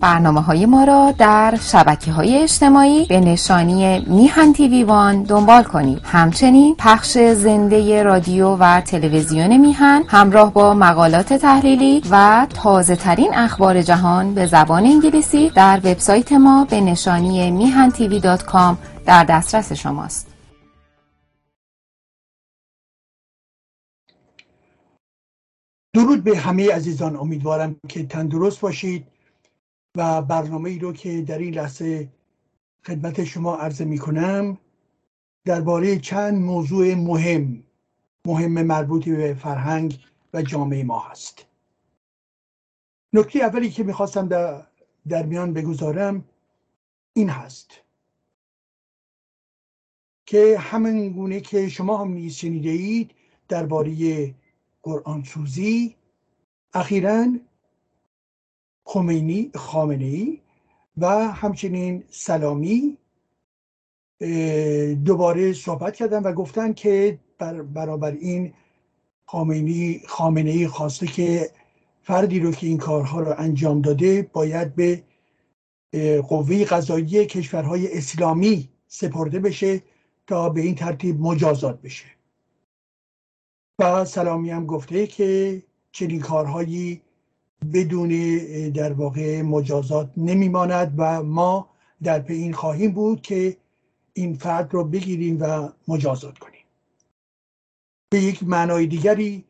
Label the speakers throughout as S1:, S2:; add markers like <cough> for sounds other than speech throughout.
S1: برنامه های ما را در شبکه های اجتماعی به نشانی میهن تیوی وان دنبال کنید. همچنین پخش زنده رادیو و تلویزیون میهن همراه با مقالات تحلیلی و تازه ترین اخبار جهان به زبان انگلیسی در وبسایت ما به نشانی میهن تیوی دات کام در دسترس شماست.
S2: درود به همه عزیزان. امیدوارم که تندرست باشید. و برنامه ای رو که در این لحظه خدمت شما عرضه می کنم درباره چند موضوع مهم مهم مربوط به فرهنگ و جامعه ما هست. نکته اولی که می‌خواستم در, در میان بگذارم این هست که همین گونه که شما هم نیز شنیده اید درباره قرآن سوزی اخیرا خمینی خامنه ای و همچنین سلامی دوباره صحبت کردن و گفتن که بر برابر این خامنی خامنه ای خواسته که فردی رو که این کارها رو انجام داده باید به قوه قضایی کشورهای اسلامی سپرده بشه تا به این ترتیب مجازات بشه. و سلامی هم گفته که چنین کارهایی بدون در واقع مجازات نمیماند و ما در به این خواهیم بود که این فرد رو بگیریم و مجازات کنیم. به یک معنای دیگری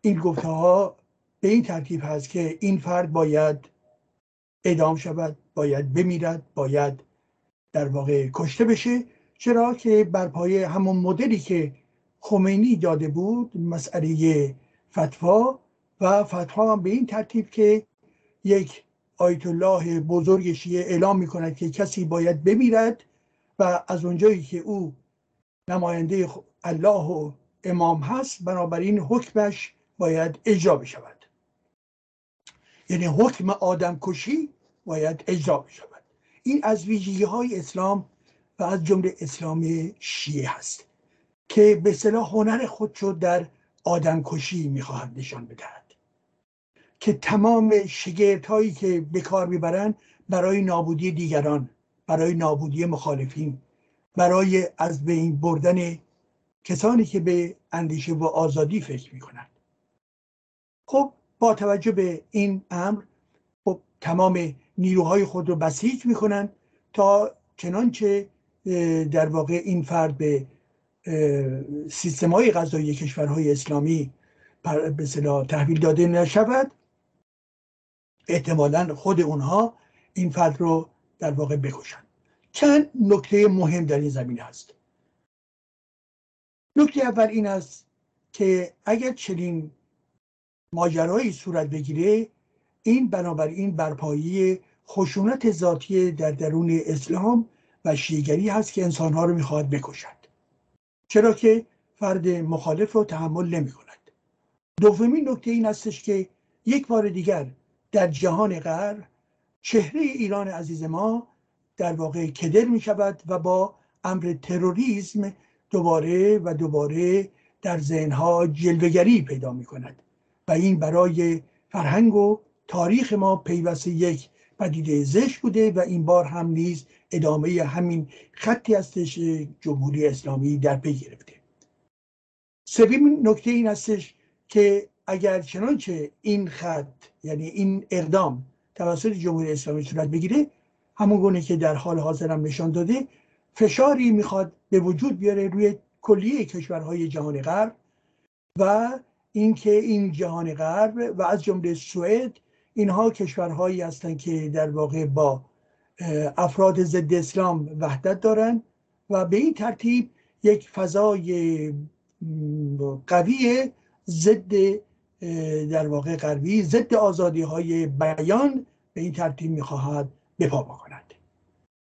S2: این گفته ها به این ترتیب هست که این فرد باید ادام شود باید بمیرد باید در واقع کشته بشه. چرا که بر پایه همون مدلی که خمینی داده بود مسئله فتوا و فتوا هم به این ترتیب که یک آیت الله بزرگ شیعه اعلام می کند که کسی باید بمیرد و از اونجایی که او نماینده الله و امام هست بنابراین حکمش باید اجرا بشود. یعنی حکم آدم کشی باید اجرا بشود. این از ویژگی های اسلام و از جمله اسلام شیعه هست که به صلاح هنر خود شد در آدمکشی می‌خواهد نشان بدهد. که تمام شگرت هایی که به کار می‌برند برای نابودی دیگران برای نابودی مخالفین برای از بین بردن کسانی که به اندیشه و آزادی فکر می‌کنند. خب با توجه به این امر خب تمام نیروهای خود رو بسیج می‌کنند تا چنانچه در واقع این فرد به سیستم های غذایی کشورهای اسلامی به تحویل داده نشود. احتمالا خود اونها این فرد رو در واقع بکشن. چند نکته مهم در این زمینه هست. نکته اول این است که اگر چنین ماجرایی صورت بگیره این بنابراین برپایی خشونت ذاتی در درون اسلام و شیگری هست که انسانها رو می‌خواهد بکشد. چرا که فرد مخالف رو تحمل نمی کند دومین نکته این استش که یک بار دیگر در جهان غرب چهره ایران عزیز ما در واقع کدر می شود و با امر تروریسم دوباره و دوباره در ذهنها جلوگری پیدا می کند و این برای فرهنگ و تاریخ ما پیوسته یک پدیده زشت بوده و این بار هم نیز ادامه همین خطی هستش جمهوری اسلامی در پی گرفته. سومین نکته این هستش که اگر چنانچه این خط یعنی این اقدام توسط جمهوری اسلامی صورت بگیره همون گونه که در حال حاضر هم نشان داده فشاری می‌خواد به وجود بیاره روی کلیه کشورهای جهان غرب و اینکه این جهان غرب و از جمله سوئد اینها کشورهایی هستند که در واقع با افراد ضد اسلام وحدت دارند و به این ترتیب یک فضای قوی ضد در واقع غربی ضد آزادی های بیان به این ترتیب می‌خواهد بپا بکند.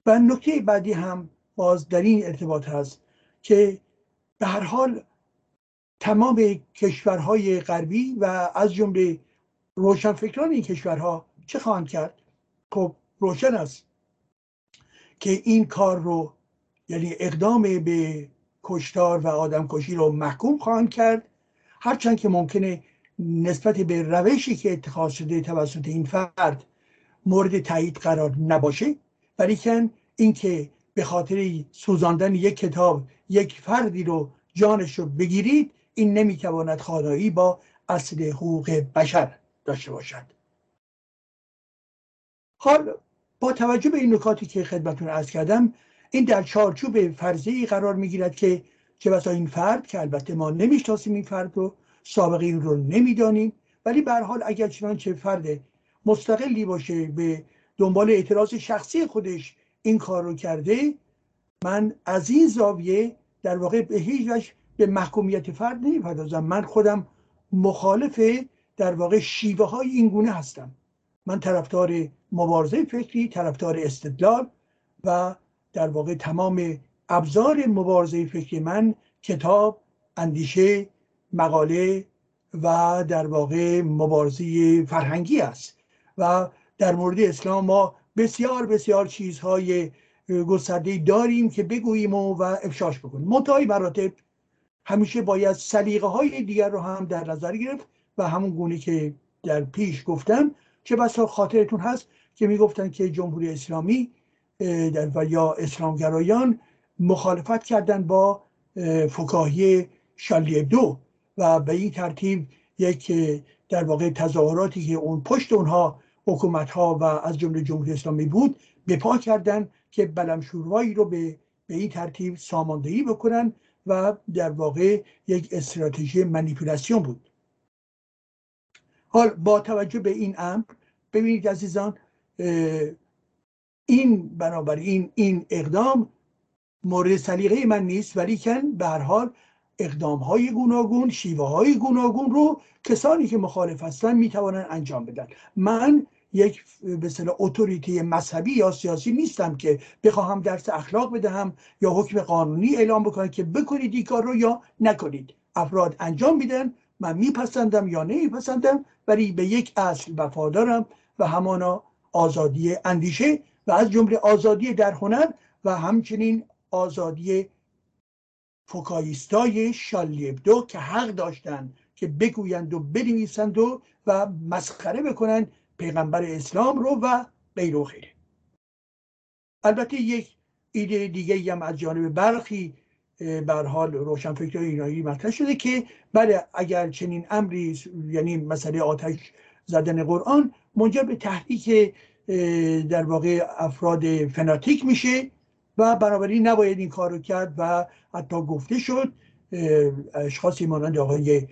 S2: و نکته بعدی هم باز در این ارتباط هست که به هر حال تمام کشورهای غربی و از جمله روشنفکران این کشورها چه خواهند کرد؟ خب روشن است که این کار رو یعنی اقدام به کشتار و آدمکشی رو محکوم خواهند کرد. هرچند که ممکنه نسبت به روشی که اتخاذ شده توسط این فرد مورد تایید قرار نباشه ولیکن اینکه به خاطر سوزاندن یک کتاب یک فردی رو جانش رو بگیرید این نمی‌تواند خانایی با اصل حقوق بشر داشته باشد. حال با توجه به این نکاتی که خدمتون ارز کردم این در چارچوب فرضی قرار می‌گیرد که چه بسا این فرد که البته ما نمی‌شناسیم این فرد رو سابقه این رو نمی‌دانیم. ولی به حال اگر چنانچه فرد مستقلی باشه به دنبال اعتراض شخصی خودش این کار رو کرده من از این زاویه در واقع به هیچ وجه به محکومیت فرد نمی‌پردازم. من خودم مخالف در واقع شیوه های این گونه هستم. من طرفدار مبارزه فکری طرفدار استدلال و در واقع تمام ابزار مبارزه فکری من کتاب اندیشه مقاله و در واقع مبارزه فرهنگی است. و در مورد اسلام ما بسیار بسیار چیزهای گسترده داریم که بگوییم و, و افشاش بکنیم. منتهای مراتب همیشه باید سلیقه های دیگر رو هم در نظر گرفت و همون گونه که در پیش گفتم چه بسا خاطرتون هست که می‌گفتن که جمهوری اسلامی و یا اسلامگرایان مخالفت کردن با فکاهی شالی دو. و به این ترتیب یک در واقع تظاهراتی که اون پشت اونها حکومت ها و از جمله جمهوری اسلامی بود به پا کردن که بلمشوروایی رو به به این ترتیب ساماندهی بکنن و در واقع یک استراتژی منیپولاسیون بود. حال با توجه به این امر ببینید عزیزان این بنابراین این اقدام مورد سلیقه من نیست ولیکن به هر حال اقدام های گوناگون شیوه های گوناگون رو کسانی که مخالف هستن می‌توانند انجام بدن. من یک به اتوریتی مذهبی یا سیاسی نیستم که بخواهم درس اخلاق بدهم یا حکم قانونی اعلام بکنم که بکنید این کار رو یا نکنید. افراد انجام میدن من میپسندم یا نمیپسندم ولی به یک اصل وفادارم و همانا آزادی اندیشه و از جمله آزادی در هنر و همچنین آزادی فوکایستای شالیبدو که حق داشتن که بگویند و بنویسند و و مسخره بکنند پیغمبر اسلام رو و غیر و خیره البته یک ایده دیگه هم از جانب برخی بر حال روشنفکر اینایی مطرح شده که بله اگر چنین امری یعنی مسئله آتش زدن قرآن منجر به تحریک در واقع افراد فناتیک میشه و بنابراین نباید این کار رو کرد و حتی گفته شد اشخاصی مانند آقای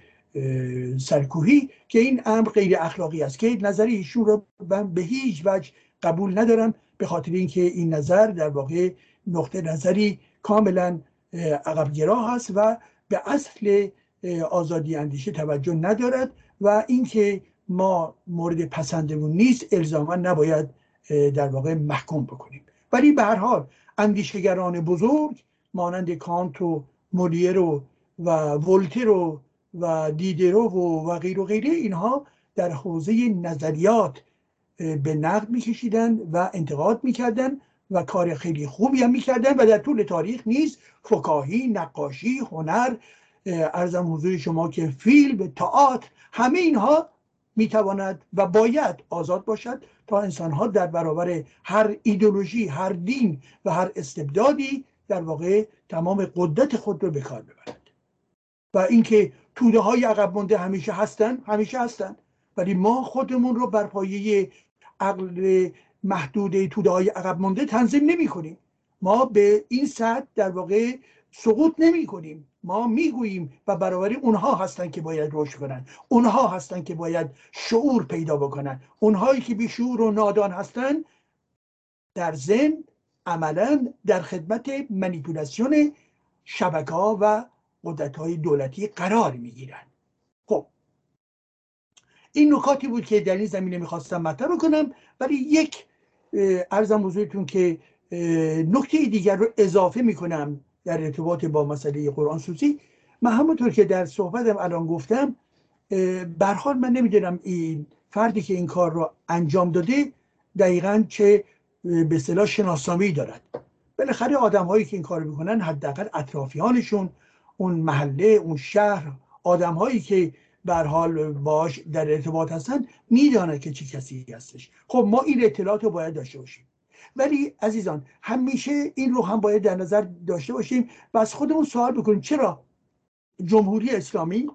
S2: سرکوهی که این امر غیر اخلاقی است که نظر ایشون رو من به هیچ وجه قبول ندارم به خاطر اینکه این نظر در واقع نقطه نظری کاملا عقبگرا هست و به اصل آزادی اندیشه توجه ندارد و اینکه ما مورد پسندمون نیست الزاما نباید در واقع محکوم بکنیم. ولی به هر حال اندیشگران بزرگ مانند کانت و مولیر و و ولتر و و دیدرو و, و غیر و غیره اینها در حوزه نظریات به نقد میکشیدن و انتقاد می‌کردن و کار خیلی خوبی هم می‌کردن و در طول تاریخ نیز فکاهی نقاشی هنر ارزم حضور شما که فیلم تئاتر همه اینها می‌تواند و باید آزاد باشد تا انسان ها در برابر هر ایدولوژی هر دین و هر استبدادی در واقع تمام قدرت خود رو به کار ببرد و اینکه توده های عقب مونده همیشه هستن همیشه هستن. ولی ما خودمون رو بر پایه عقل محدود توده های عقب مونده تنظیم نمی کنیم ما به این سطح در واقع سقوط نمی کنیم ما می‌گوییم و برابر اونها هستن که باید رشد کنن. اونها هستن که باید شعور پیدا بکنن. اونهایی که بیشعور و نادان هستن در زن عملا در خدمت منیپولاسیون شبکه ها و قدرت های دولتی قرار می‌گیرن. خب این نکاتی بود که در این زمینه می‌خواستم مطرح بکنم ولی یک ارزم بزرگتون که نکته دیگر رو اضافه می‌کنم. در ارتباط با مسئله قرآن سوزی. من همونطور که در صحبتم الان گفتم برحال من نمی‌دونم این فردی که این کار رو انجام داده دقیقا چه به صلاح شناسنامه‌ای دارد. بالاخره آدم هایی که این کار می‌کنن حداقل اطرافیانشون اون محله اون شهر آدم هایی که بر حال باش در ارتباط هستن می‌دانند که چه کسی هستش. خب ما این اطلاعات رو باید داشته باشیم. ولی عزیزان همیشه این رو هم باید در نظر داشته باشیم و از خودمون سوال بکنیم چرا جمهوری اسلامی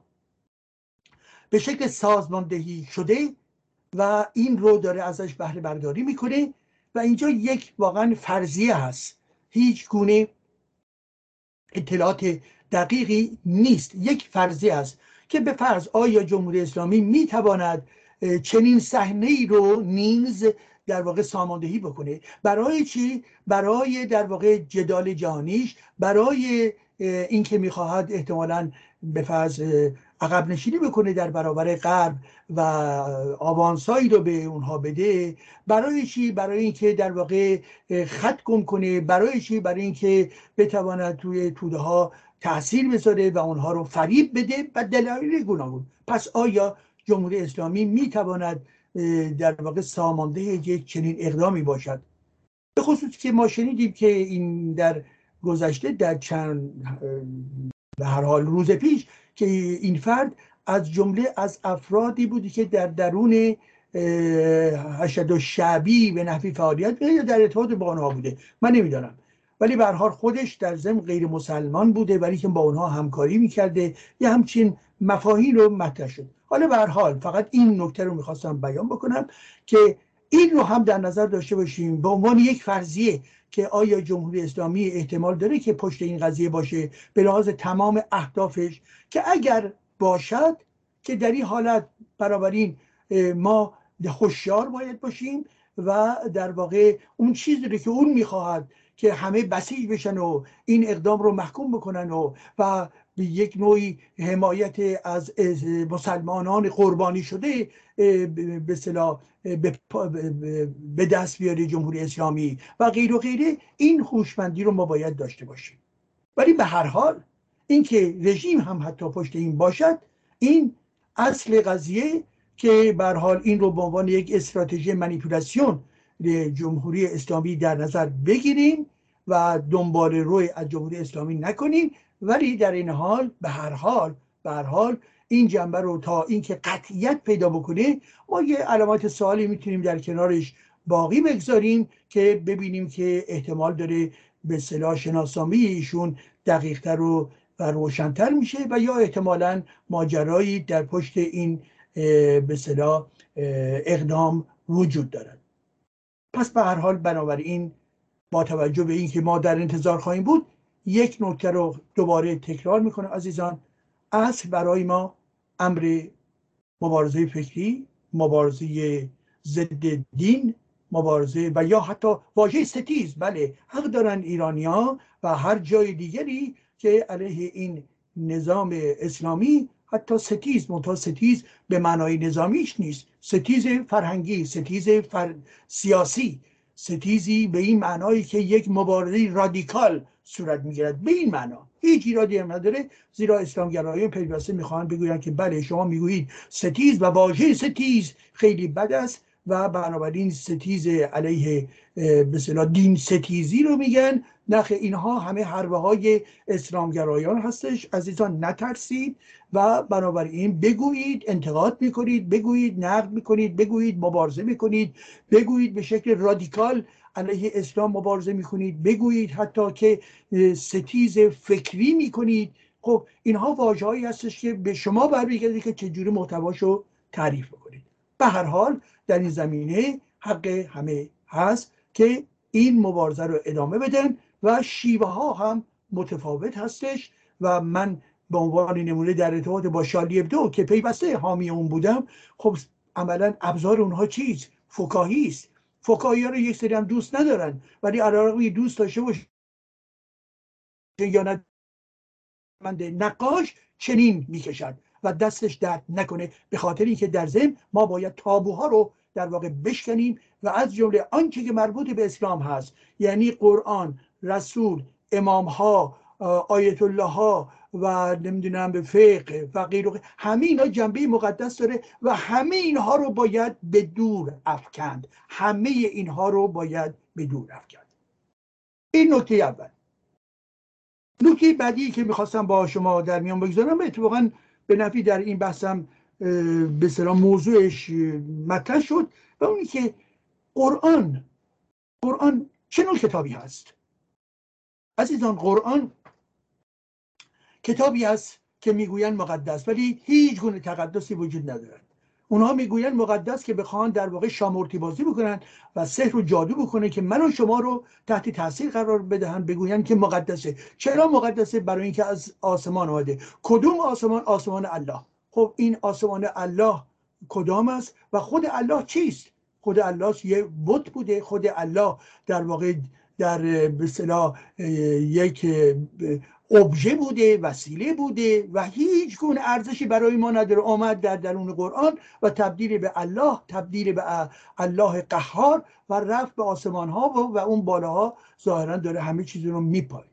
S2: به شکل سازماندهی شده و این رو داره ازش بهره برداری می‌کنه و اینجا یک واقعا فرضیه هست. هیچ گونه اطلاعات دقیقی نیست. یک فرضیه است که به فرض آیا جمهوری اسلامی می‌تواند چنین صحنه ای رو نیز در واقع ساماندهی بکنه. برای چی؟ برای در واقع جدال جهانیش برای اینکه می‌خواهد احتمالا به فرض عقب نشینی بکنه در برابر غرب و آوانسایی رو به اونها بده. برای چی؟ برای اینکه در واقع خط گم کنه. برای چی؟ برای اینکه بتواند توی توده ها تاثیر بذاره و اونها رو فریب بده و دلایل گوناگون. پس آیا جمهوری اسلامی می‌تواند در واقع سامانده یک چنین اقدامی باشد. به خصوص که ما شنیدیم که این در گذشته در چند به هر حال روز پیش که این فرد از جمله از افرادی بودی که در درون حشد و شعبی به نحوی فعالیت یا در ارتباط با آنها بوده. من نمی‌دانم. ولی به خودش در ضمن غیر مسلمان بوده ولی که با اونها همکاری می‌کرده یه همچین مفاهیم رو مطرح شد. حالا به حال فقط این نکته رو می‌خواستم بیان بکنم که این رو هم در نظر داشته باشیم. به عنوان یک فرضیه که آیا جمهوری اسلامی احتمال داره که پشت این قضیه باشه؟ به لحاظ تمام اهدافش که اگر باشد که در این حالت بنابراین ما خوشیار باید باشیم و در واقع اون چیزی رو که اون می‌خواهد که همه بسیج بشن و این اقدام رو محکوم بکنن و و به یک نوعی حمایت از مسلمانان قربانی شده به صلاح به دست بیاره جمهوری اسلامی و غیر و غیره. این خوشمندی رو ما باید داشته باشیم. ولی به هر حال اینکه رژیم هم حتی پشت این باشد این اصل قضیه که به حال این رو به عنوان یک استراتژی منیپولاسیون جمهوری اسلامی در نظر بگیریم و دنبال روی از جمهوری اسلامی نکنیم. ولی در این حال به هر حال به هر حال این جنبه رو تا اینکه قطعیت پیدا بکنه ما یه علامات سوالی می‌تونیم در کنارش باقی بگذاریم که ببینیم که احتمال داره به صلاح شناسامی ایشون دقیقتر و و روشنتر میشه و یا احتمالا ماجرایی در پشت این به صلاح اقدام وجود دارد. پس به هر حال بنابراین با توجه به اینکه ما در انتظار خواهیم بود یک نکته رو دوباره تکرار می‌کنم عزیزان. اصل برای ما امر مبارزه فکری مبارزه ضد دین مبارزه و یا حتی واژه ستیز. بله حق دارن ایرانیا و هر جای دیگری که علیه این نظام اسلامی حتی ستیز منتها ستیز به معنای نظامیش نیست. ستیز فرهنگی ستیز فر... سیاسی ستیزی به این معنایی که یک مبارزه رادیکال صورت می‌گیرد. به این معنا هیچ ایرادی هم نداره. زیرا اسلامگرایان پیوسته می‌خواهند بگویند که بله شما می‌گویید ستیز و واژه ستیز خیلی بد است و بنابراین ستیز علیه به دین ستیزی رو میگن. نه اینها همه حربه های اسلامگرایان هستش. عزیزان نترسید و بنابراین بگویید انتقاد می‌کنید بگویید نقد می‌کنید بگویید مبارزه می‌کنید بگویید به شکل رادیکال علیه اسلام مبارزه می‌کنید بگویید حتی که ستیز فکری می‌کنید. خب اینها واژههایی هستش که به شما برمیگرده که چجوری محتواشو تعریف بکنید. به هر حال در این زمینه حق همه هست که این مبارزه رو ادامه بدن و شیوه ها هم متفاوت هستش و من به عنوان نمونه در ارتباط با شالی ابدو که پیوسته حامی اون بودم خب عملا ابزار اونها چیز؟ فکاهی است. فکاهی رو یک سری هم دوست ندارن. ولی علاقه دوست داشته باشه یا نقاش چنین می‌کشد و دستش درد نکنه. به خاطر اینکه در ضمن ما باید تابوها رو در واقع بشکنیم و از جمله آنچه که مربوط به اسلام هست یعنی قرآن رسول امام ها آیت الله ها و نمی‌دونم به فقه و غیر همه اینا جنبه مقدس داره و همه اینها رو باید به دور افکند. همه اینها رو باید به دور افکند. این نکته اول. نکته بعدی که می‌خواستم با شما در میان بگذارم اتفاقا به نفی در این بحثم به سلام موضوعش مطرح شد و اونی که قرآن قرآن چه نوع کتابی هست؟ عزیزان قرآن کتابی است که می‌گویند مقدس ولی هیچ گونه تقدسی وجود ندارد. اونها می‌گویند مقدس که بخوان در واقع شامورتی بازی بکنن و سحر و جادو بکنه که من و شما رو تحت تاثیر قرار بدهن بگویند که مقدسه. چرا مقدسه؟ برای اینکه از آسمان آمده. کدوم آسمان؟ آسمان الله. خب این آسمان الله کدام است و خود الله چیست؟ خود الله یه بت بوده. خود الله در واقع در به یک ابژه بوده وسیله بوده و هیچ گونه ارزشی برای ما نداره. آمد در درون قرآن و تبدیل به الله تبدیل به الله قهار و رفت به آسمان ها و, و اون بالاها ظاهرا داره همه چیز رو میپایه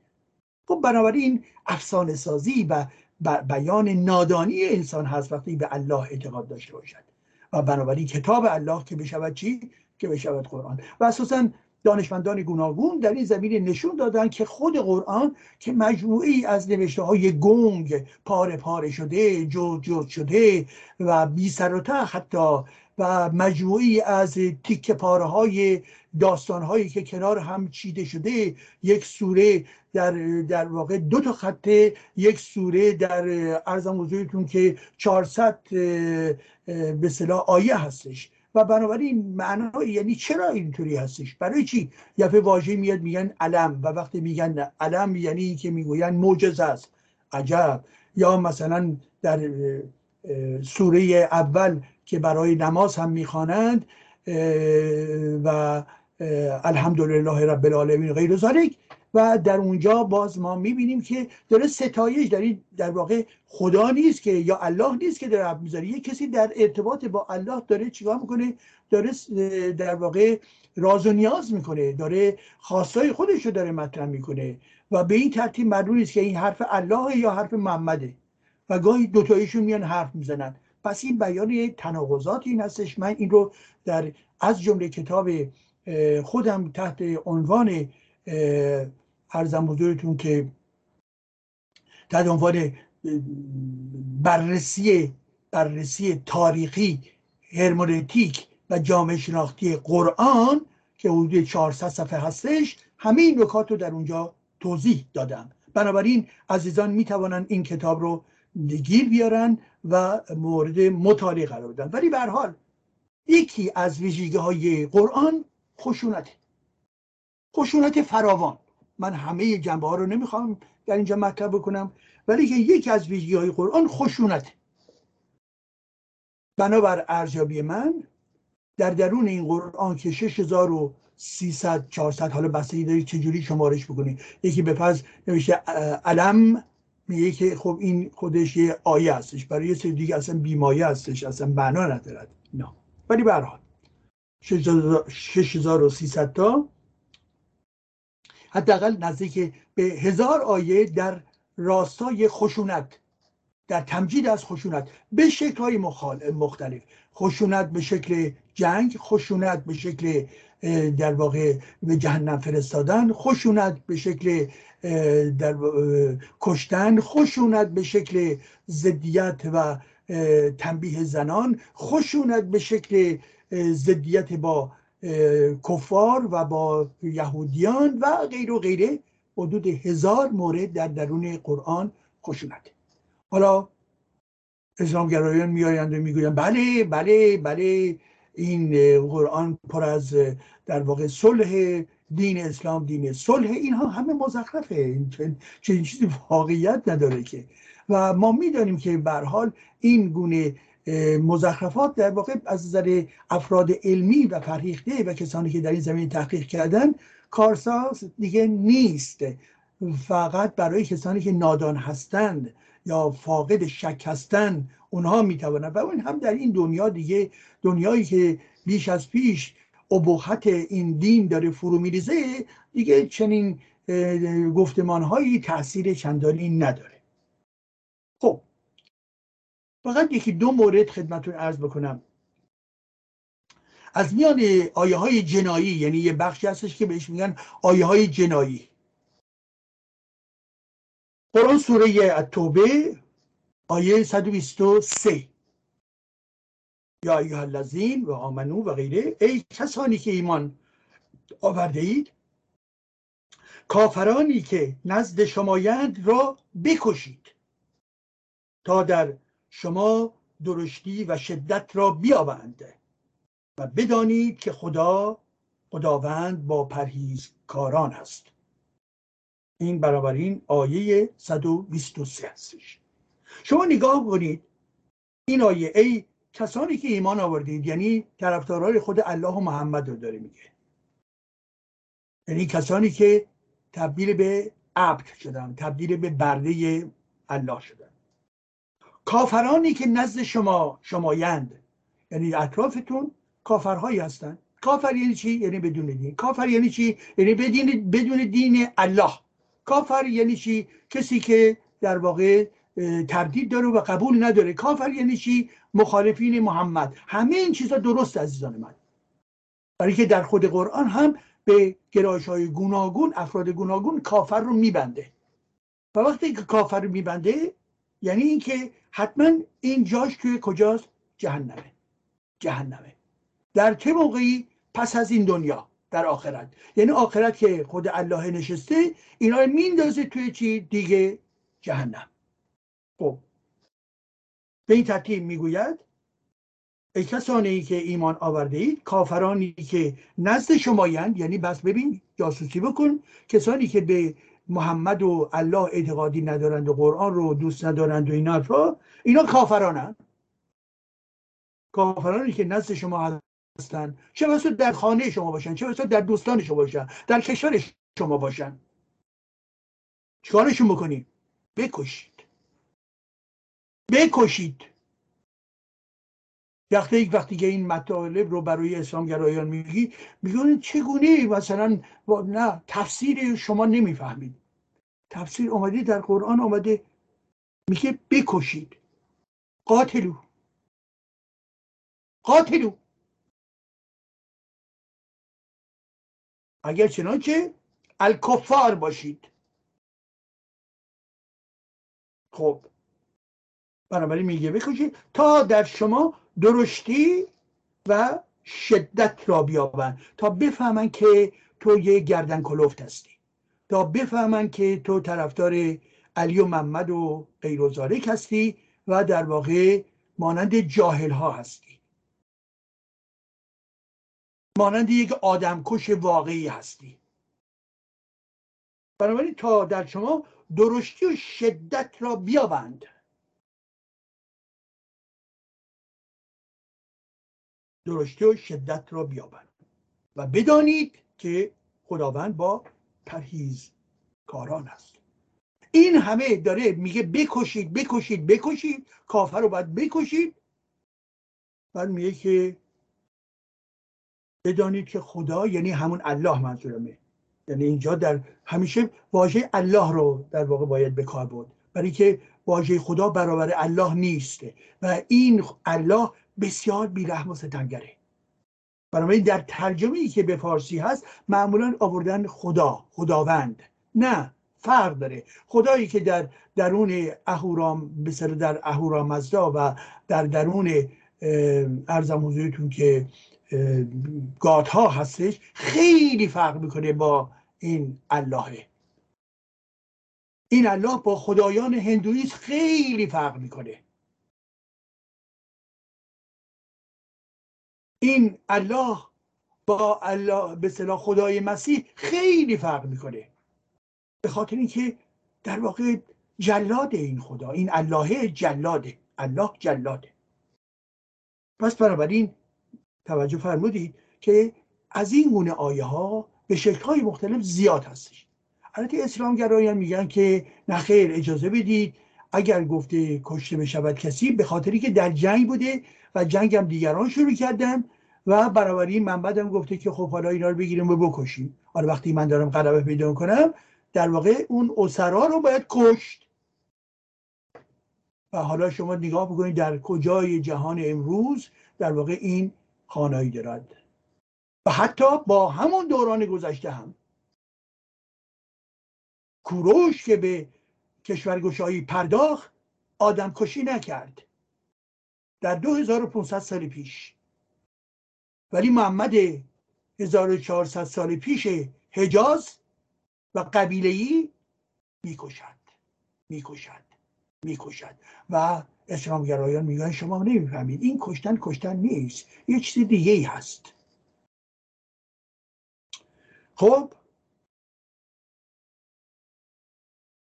S2: خب بنابراین افسانه سازی و بیان نادانی انسان هست وقتی به الله اعتقاد داشته باشد. و بنابراین کتاب الله که بشود چی؟ که بشود قرآن. و اساسا دانشمندان گوناگون در این زمینه نشون دادن که خود قرآن که مجموعی از نوشته های گنگ پاره پاره شده جور جور شده و بی سر و حتی و مجموعی از تیک پاره های داستان هایی که کنار هم چیده شده یک سوره در, در واقع دو تا خطه یک سوره در ارزم حضورتون که 400 به صلاح آیه هستش. و بنابراین معنا یعنی چرا اینطوری هستش؟ برای چی؟ یه واژه میاد میگن علم و وقتی میگن علم یعنی که می‌گوین معجزه است. عجب. یا مثلا در سوره اول که برای نماز هم می‌خوانند و الحمدلله رب العالمین غیر ذالک و در اونجا باز ما می‌بینیم که داره ستایش در در واقع خدا نیست که یا الله نیست که داره می‌ذاره. یه کسی در ارتباط با الله داره چیکار می‌کنه؟ داره در واقع راز و نیاز می‌کنه. داره خواستای خودش رو داره مطرح می‌کنه و به این ترتیب معلوم نیست که این حرف الله یا حرف محمده. و گاهی دوتایشون میان حرف می‌زنن. پس این بیان تناقضات این هستش. من این رو در از جمله کتاب خودم تحت عنوان ارزم حضورتون که تحت عنوان بررسی بررسی تاریخی هرمونتیک و جامعه شناختی قرآن که حدود 400 صفحه هستش همه این نکات رو در اونجا توضیح دادم. بنابراین عزیزان می توانند این کتاب رو گیر بیارن و مورد مطالعه قرار بدن. ولی به حال یکی از ویژگی های قرآن خشونت. خشونت فراوان. من همه جنبه ها رو نمی‌خوام در اینجا مطرح بکنم ولی که یکی از ویژگی های قرآن خشونت. بنابر ارزیابی من در درون این قرآن که 6300 400 حالا بستگی دارید چجوری شمارش بکنید. یکی به پس نوشته علم میگه که خب این خودش یه آیه هستش برای یه سری دیگه اصلا بیمایه هستش اصلا معنا ندارد. نه. ولی به هر حال 6300 تا حداقل نزدیک به هزار آیه در راستای خشونت در تمجید از خشونت به شکل های مختلف. خشونت به شکل جنگ خشونت به شکل در واقع به جهنم فرستادن خشونت به شکل در کشتن خشونت به شکل زدیت و تنبیه زنان خشونت به شکل زدیت با کفار و با یهودیان و غیر و غیره حدود هزار مورد در درون قرآن خشونت حالا اسلامگرایان میآیند و می‌گویند بله بله بله این قرآن پر از در واقع صلح دین اسلام دین صلح اینها همه مزخرفه چنین چیزی واقعیت نداره که. و ما می‌دانیم که به حال این گونه مزخرفات در واقع از نظر افراد علمی و فرهیخته و کسانی که در این زمین تحقیق کردن کارساز دیگه نیست. فقط برای کسانی که نادان هستند یا فاقد شک هستند اونها می‌توانند. و اون هم در این دنیا دیگه دنیایی که بیش از پیش ابهت این دین داره فرو میریزه دیگه چنین گفتمان هایی تاثیر چندانی نداره. خب فقط یکی دو مورد خدمتون ارز بکنم. از میان آیه های جنایی یعنی یه بخشی هستش که بهش میگن آیه های جنایی. قرآن سوره التوبه آیه 123 یا ایها الذین و آمنو و غیره ای کسانی که ایمان آورده اید کافرانی که نزد شمایند را بکشید تا در شما درشتی و شدت را بیابند و بدانید که خدا خداوند با پرهیزکاران است. این این آیه 123 هستش. شما نگاه کنید. این آیه ای کسانی که ایمان آوردید یعنی طرفداران خود الله و محمد رو داره میگه. یعنی کسانی که تبدیل به عبد شدن تبدیل به برده الله شدن. کافرانی که نزد شما شمایند. یعنی اطرافتون کافرهایی هستن. کافر یعنی چی؟ یعنی بدون دین. کافر یعنی چی؟ یعنی بدین بدون دین الله. کافر یعنی چی؟ کسی که در واقع تردید داره و قبول نداره. کافر یعنی چی؟ مخالفین محمد. همه این چیزا درست عزیزان من. برای که در خود قرآن هم به گرایش های گوناگون افراد گوناگون کافر رو میبنده. و وقتی که کافر رو میبنده یعنی اینکه حتما این جاش توی کجاست؟ جهنمه. جهنمه. در چه موقعی؟ پس از این دنیا. در آخرت. یعنی آخرت که خود الله نشسته اینا رو میندازه توی چی؟ دیگه جهنم. خب. به این ترتیب می‌گوید ای کسانی که ایمان آورده اید کافرانی که نزد شمایند یعنی بس ببین جاسوسی بکن کسانی که به محمد و الله اعتقادی ندارند و قرآن رو دوست ندارند و این حرفا اینا کافرانند کافرانی که نزد شما هستند چه بسا در خانه شما باشن چه بسا در دوستان شما باشن در کشور شما باشن. چیکارشون بکنید بکشید. بکشید. وقتی وقتی که این مطالب رو برای اسلامگرایان میگی میگن چگونه مثلا نه تفسیر شما نمی‌فهمید. تفسیر آمده در قرآن آمده میگه بکشید. قاتلو. قاتلو. اگر چنانچه الکفار باشید. خب. بنابراین میگه بکشید تا در شما درشتی و شدت را بیابن تا بفهمن که تو یه گردن کلفت هستی. تا بفهمن که تو طرفدار علی و محمد و غیر و هستی و در واقع مانند جاهل ها هستی. مانند یک آدمکش واقعی هستی. بنابراین تا در شما درشتی و شدت را بیابند درشتی و شدت را بیابند و بدانید که خداوند با پرهیز کاران است. این همه داره میگه بکشید بکشید بکشید. کافر رو باید بکشید. بعد میگه که بدانید که خدا یعنی همون الله منظورمه. یعنی اینجا در همیشه واژه الله رو در واقع باید به کار برد. برای که واژه خدا برابر الله نیست و این الله بسیار بیرحم و ستمگره. بنابراین در ترجمه ای که به فارسی هست معمولا آوردن خدا خداوند. نه فرق داره. خدایی که در درون اهورام بسر در اهورامزدا و در درون ارزم حضورتون که گات ها هستش خیلی فرق می‌کنه با این اللهه این الله با خدایان هندویست خیلی فرق می‌کنه. این الله با الله به صلاح خدای مسیح خیلی فرق می‌کنه. به خاطر اینکه در واقع جلاد این خدا این الله جلاده الله جلاده پس بنابراین توجه فرمودید که از این گونه آیه ها به شکل های مختلف زیاد هستش. البته اسلام گرایان میگن که نخیر اجازه بدید. اگر گفته کشته بشود کسی به خاطری که در جنگ بوده و جنگ هم دیگران شروع کردن و برابری من بعدم گفته که خب حالا اینا رو بگیریم و بکشیم. حالا وقتی من دارم قربه پیدا کنم در واقع اون اسرا رو باید کشت. و حالا شما نگاه بکنید در کجای جهان امروز در واقع این خانایی دارد. و حتی با همون دوران گذشته هم. کوروش که به کشورگشایی پرداخت آدم کشی نکرد. در 2500 سال پیش. ولی محمد 1400 سال پیش حجاز و قبیله می‌کشد می‌کشد می‌کشد و اسلامگرایان میگن شما نمی‌فهمید. این کشتن کشتن نیست. یه چیز دیگه ای هست. خب؟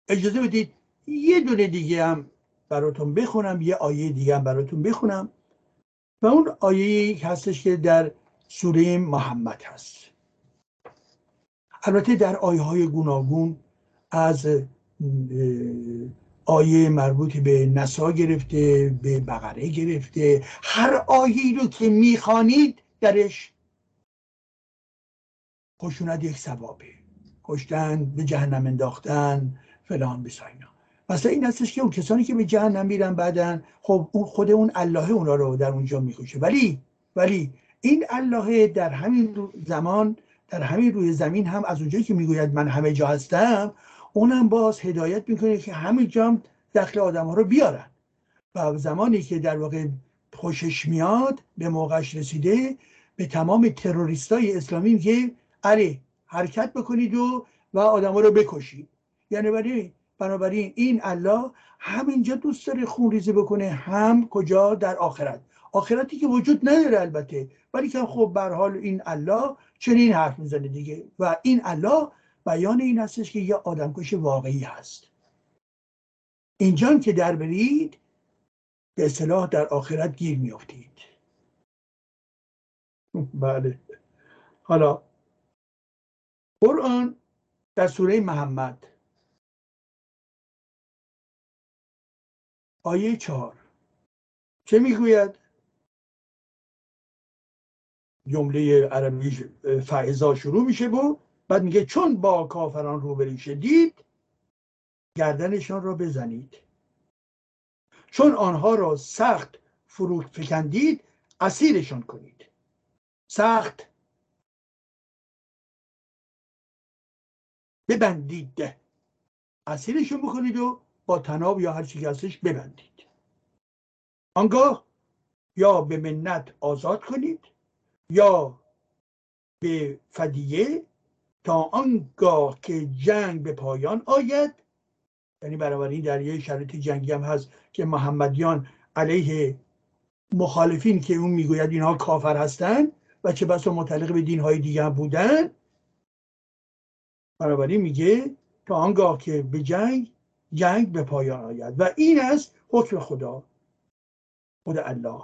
S2: اجازه بدید یه دونه دیگه هم براتون بخونم یه آیه دیگه براتون بخونم. و اون آیه هستش که در سوره محمد هست. البته در آیه های گوناگون از آیه مربوط به نسا گرفته به بقره گرفته. هر آیه رو که می‌خوانید درش خشونت یک ثوابه. کشتن به جهنم انداختن فلان بساینا مثلا این هستش که اون کسانی که به جهنم میرن بعدن خب اون خود اون الله اونا رو در اونجا می‌کشه. ولی ولی این الله در همین زمان در همین روی زمین هم از اونجایی که می‌گوید من همه جا هستم اونم باز هدایت می‌کنه که همه جا دخل آدم ها رو بیارن. و زمانی که در واقع خوشش میاد به موقعش رسیده به تمام تروریستای اسلامی میگه اره حرکت بکنید و و آدم ها رو بکشید. یعنی برای بنابراین این الله همینجا دوست داره خون ریزی بکنه هم کجا در آخرت. آخرتی که وجود نداره البته. ولی که خب بر حال این الله چنین حرف می‌زنه دیگه. و این الله بیان این هستش که یه آدمکش واقعی هست. اینجا که در برید به اصطلاح در آخرت گیر میافتید. <laughs> بله. حالا قرآن در سوره محمد آیه چهار. چه می‌گوید؟ جمله عربی فعضا شروع میشه بود بعد میگه چون با کافران روبری شدید گردنشان را بزنید. چون آنها را سخت فرو فکندید اسیرشان کنید. سخت. ببندید. اسیرشون بکنید و با تناب یا هر چی که هستش ببندید. آنگاه یا به منت آزاد کنید یا به فدیه تا آنگاه که جنگ به پایان آید. یعنی بنابراین در یه شرایط جنگی هم هست که محمدیان علیه مخالفین که اون می‌گوید اینها کافر هستند و چه بسا متعلق به دینهای دیگه هم بودن. بنابراین میگه تا آنگاه که به جنگ جنگ به پایان آید. و این است حکم خدا خود الله.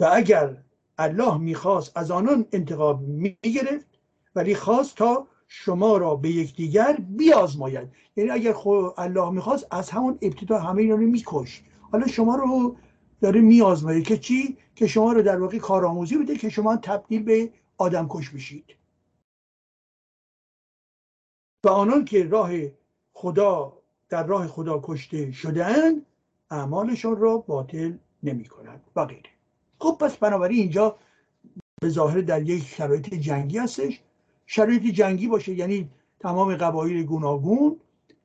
S2: و اگر الله می‌خواست از آنان انتقام می‌گرفت ولی خواست تا شما را به یکدیگر بیازماید. یعنی اگر الله می‌خواست از همون ابتدا همه اینا رو میکش حالا شما رو داره میازمایه که چی؟ که شما رو در واقع کارآموزی بده که شما تبدیل به آدم کش بشید. و آنان که راه خدا در راه خدا کشته شدن اعمالشان را باطل نمی کنند و غیره. خب پس بنابراین اینجا به ظاهر در یک شرایط جنگی هستش. شرایط جنگی باشه یعنی تمام قبایل گوناگون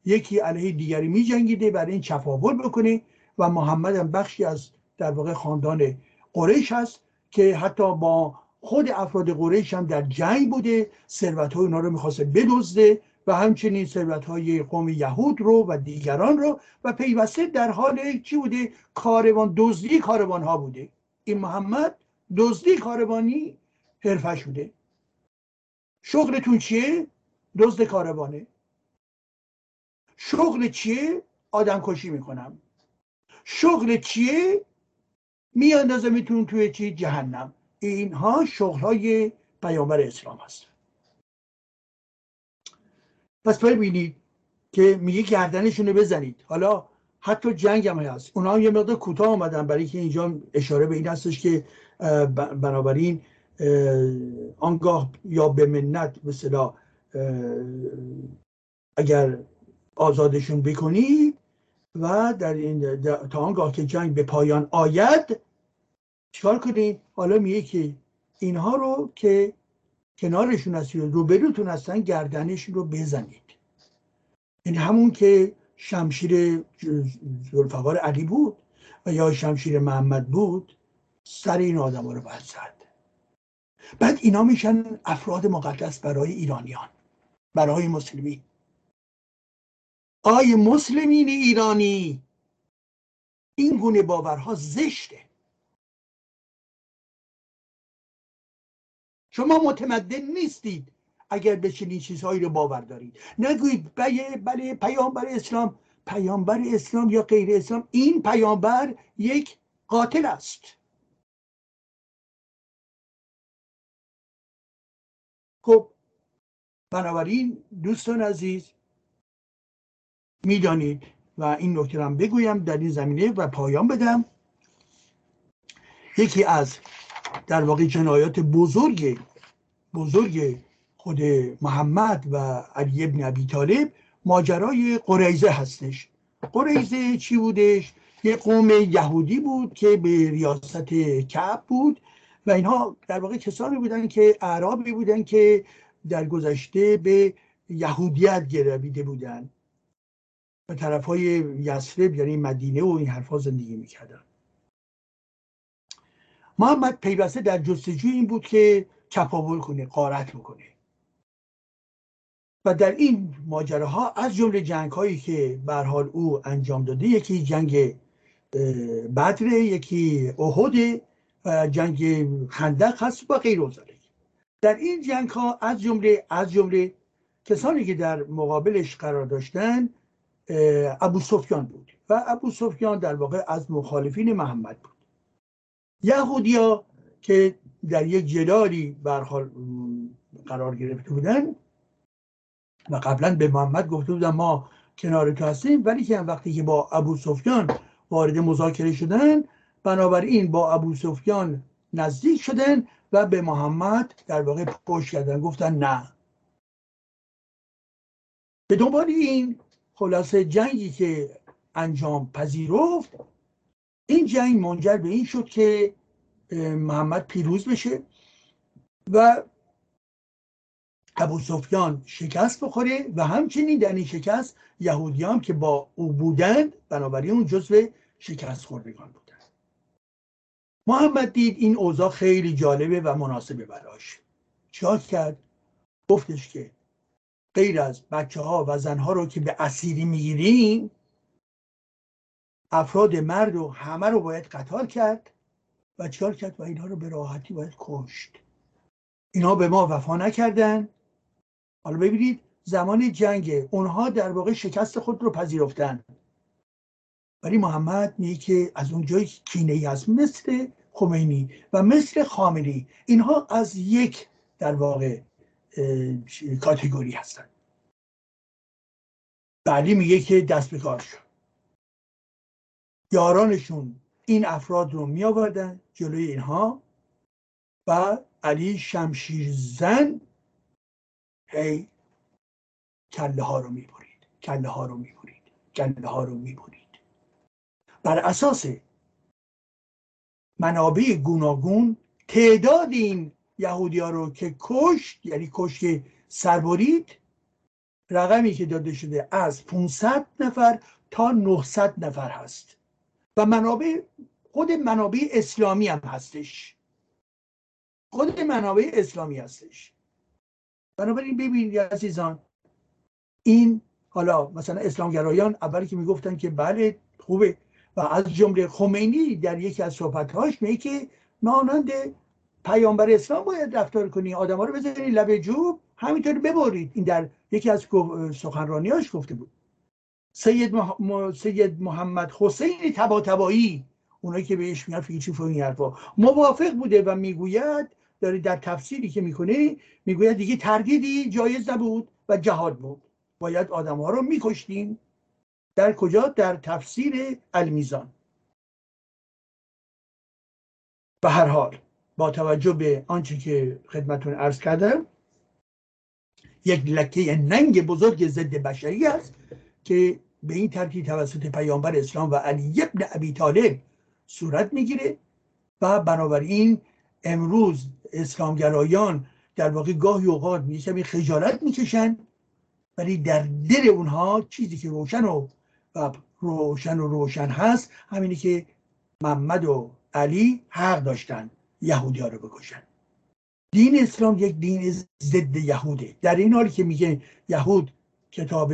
S2: یکی علیه دیگری می جنگیده برای این چفاول بکنه و محمد هم بخشی از در واقع خاندان قریش هست که حتی با خود افراد قریش هم در جنگ بوده ثروت های اونا رو می‌خواسته بدزده و همچنین ثروت های قوم یهود رو و دیگران رو و پیوسته در حال چی بوده؟ کاروان دزدی کاروان ها بوده. این محمد دزدی کاروانی حرفش بوده. شغلتون چیه؟ دزد کاروانه. شغل چیه؟ آدم کشی می‌کنم. شغل چیه؟ میتون توی چی؟ جهنم. اینها شغل های پیامبر اسلام هست پس ببینید که میگه گردنشون رو بزنید. حالا حتی جنگ هم هست. اونا هم یه مقدار کوتاه آمدن برای که اینجا اشاره به این هستش که بنابراین آنگاه یا به منت مثلا اگر آزادشون بکنید و در این تا آنگاه که جنگ به پایان آید چیکار کنید؟ حالا میگه که اینها رو که کنارشون هستید روبروتون هستن گردنشون رو بزنید. این همون که شمشیر زلفقار علی بود و یا شمشیر محمد بود سر این آدم رو باید زد بعد اینا میشن افراد مقدس برای ایرانیان برای مسلمین. آی مسلمین ایرانی این گونه باورها زشته. شما متمدن نیستید اگر به چنین چیزهایی رو باور دارید. نگویید بله بله پیامبر اسلام. پیامبر اسلام یا غیر اسلام این پیامبر یک قاتل است. خب بنابراین دوستان عزیز می‌دانید و این نکته بگویم در این زمینه و پایان بدم. یکی از در واقع جنایات بزرگ بزرگ خود محمد و علی ابن ابی طالب ماجرای قریزه هستش. قریزه چی بودش؟ یه قوم یهودی بود که به ریاست کعب بود و اینها در واقع کسانی بودن که اعرابی بودن که در گذشته به یهودیت گرویده بودن. به طرف های یسرب یعنی مدینه و این حرفا زندگی می‌کردن. محمد پیوسته در جستجوی این بود که چپاول کنه قارت بکنه. و در این ماجراها از جمله جنگ هایی که به حال او انجام داده یکی جنگ بدر یکی احد جنگ خندق هست و غیر در این جنگ ها از جمله از جمله کسانی که در مقابلش قرار داشتن ابو سفیان بود. و ابو سفیان در واقع از مخالفین محمد بود. یهودیا که در یک جلالی حال قرار گرفته بودن و قبلا به محمد گفته بودن ما کنار تو هستیم ولی که وقتی که با ابو سفیان وارد مذاکره شدن بنابراین با ابو سفیان نزدیک شدن و به محمد در واقع پشت کردن گفتن نه. به دنبال این خلاصه جنگی که انجام پذیرفت این جنگ منجر به این شد که محمد پیروز بشه و ابو سفیان شکست بخوره و همچنین در این شکست یهودیان که با او بودند بنابراین اون جزو شکست خوردگان بودند. محمد دید این اوضاع خیلی جالبه و مناسبه براش. چیکار کرد؟ گفتش که غیر از بچه ها و زن ها رو که به اسیری می‌گیریم افراد مرد و همه رو باید قتال کرد و چیکار کرد؟ و اینها رو به راحتی باید کشت. اینها به ما وفا نکردن. حالا ببینید زمان جنگ اونها در واقع شکست خود رو پذیرفتن. ولی محمد میگه که از اون جایی کینه ای هست مثل خمینی و مثل خامنی اینها از یک در واقع کاتگوری هستن. بعدی میگه که دست به کار شد. یارانشون این افراد رو می آوردن جلوی اینها و علی شمشیر زن هی کله ها رو می برید کله ها رو می برید کله ها رو می برید بر اساس منابع گوناگون تعداد این یهودی ها رو که کشت یعنی کشت سربرید رقمی که داده شده از 500 نفر تا 900 نفر هست. و منابع خود منابع اسلامی هم هستش. خود منابع اسلامی هستش. بنابراین ببینید عزیزان این حالا مثلا اسلامگرایان اولی که می‌گفتن که بله خوبه. و از جمله خمینی در یکی از صحبتهاش میگه که مانند پیامبر اسلام باید رفتار کنی. آدم ها رو بزنی لب جوب همینطور ببرید. این در یکی از سخنرانیاش گفته بود. سید, سید محمد حسین تبا تبایی اونایی که بهش میگن فیلسوف و این حرفا. موافق بوده و می‌گوید داره در تفسیری که می‌کنه می‌گوید دیگه تردیدی جایز نبود و جهاد بود. باید آدم ها رو میکشتیم. در کجا؟ در تفسیر المیزان. به هر حال با توجه به آنچه که خدمتون ارز کردم یک لکه ننگ بزرگ ضد بشری است. که به این ترتیب توسط پیامبر اسلام و علی ابن ابی طالب صورت می‌گیره و بنابراین امروز اسلامگرایان در واقع گاهی اوقات میشه خجالت می‌کشن ولی در دل اونها چیزی که روشن و, روشن و روشن هست همینی که محمد و علی حق داشتن یهودی ها رو بکشن. دین اسلام یک دین ضد یهوده. در این حالی که میگه یهود کتاب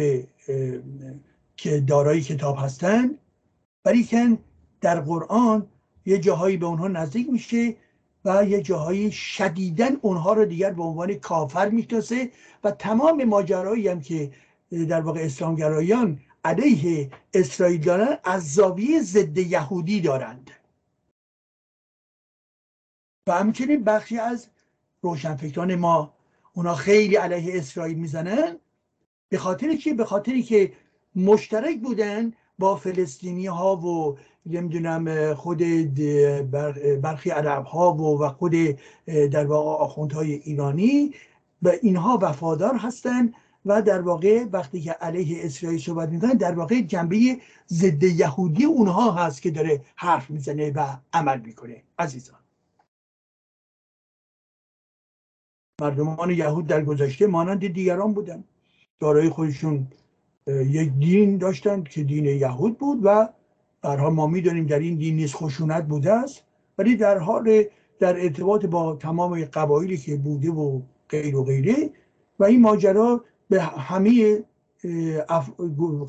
S2: که دارای کتاب هستن ولی در قرآن یه جاهایی به اونها نزدیک میشه و یه جاهایی شدیدن اونها رو دیگر به عنوان کافر می‌شناسه و تمام ماجرایی هم که در واقع اسلامگرایان علیه اسرائیل دارن از زاویه ضد یهودی دارند. و همچنین بخشی از روشنفکران ما اونا خیلی علیه اسرائیل می‌زنن به خاطر چی؟ به خاطری که مشترک بودن با فلسطینی ها و نمی‌دونم خود برخی عرب ها و و خود در واقع آخوندهای ایرانی و اینها وفادار هستند و در واقع وقتی که علیه اسرائیل صحبت می‌کنن در واقع جنبه ضد یهودی اونها هست که داره حرف می‌زنه و عمل می‌کنه. عزیزان. مردمان یهود در گذشته مانند دیگران بودن. دارای خودشون یک دین داشتند که دین یهود بود و برها ما می‌دونیم در این دین نیز خشونت بوده است. ولی در حال در ارتباط با تمام قبایلی که بوده و غیر و غیره و این ماجرا به همه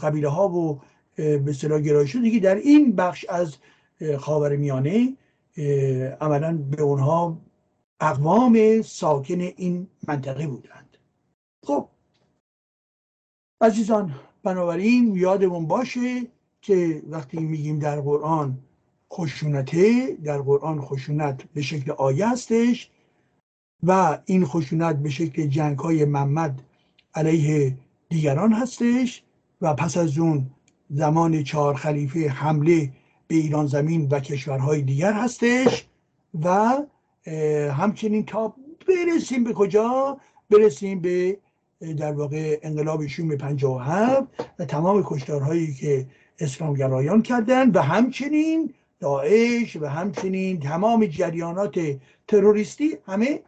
S2: قبیله ها و به صلاح گرایش شده که در این بخش از خاور میانه عملا به اونها اقوام ساکن این منطقه بودند. خب عزیزان بنابراین یادمون باشه که وقتی میگیم در قرآن خشونته در قرآن خشونت به شکل آیه هستش و این خشونت به شکل جنگ های محمد علیه دیگران هستش و پس از اون زمان چهار خلیفه حمله به ایران زمین و کشورهای دیگر هستش و همچنین تا برسیم به کجا؟ برسیم به در واقع انقلاب شوم 57 و تمام کشتارهایی که اسلامگرایان کردن و همچنین داعش و همچنین تمام جریانات تروریستی همه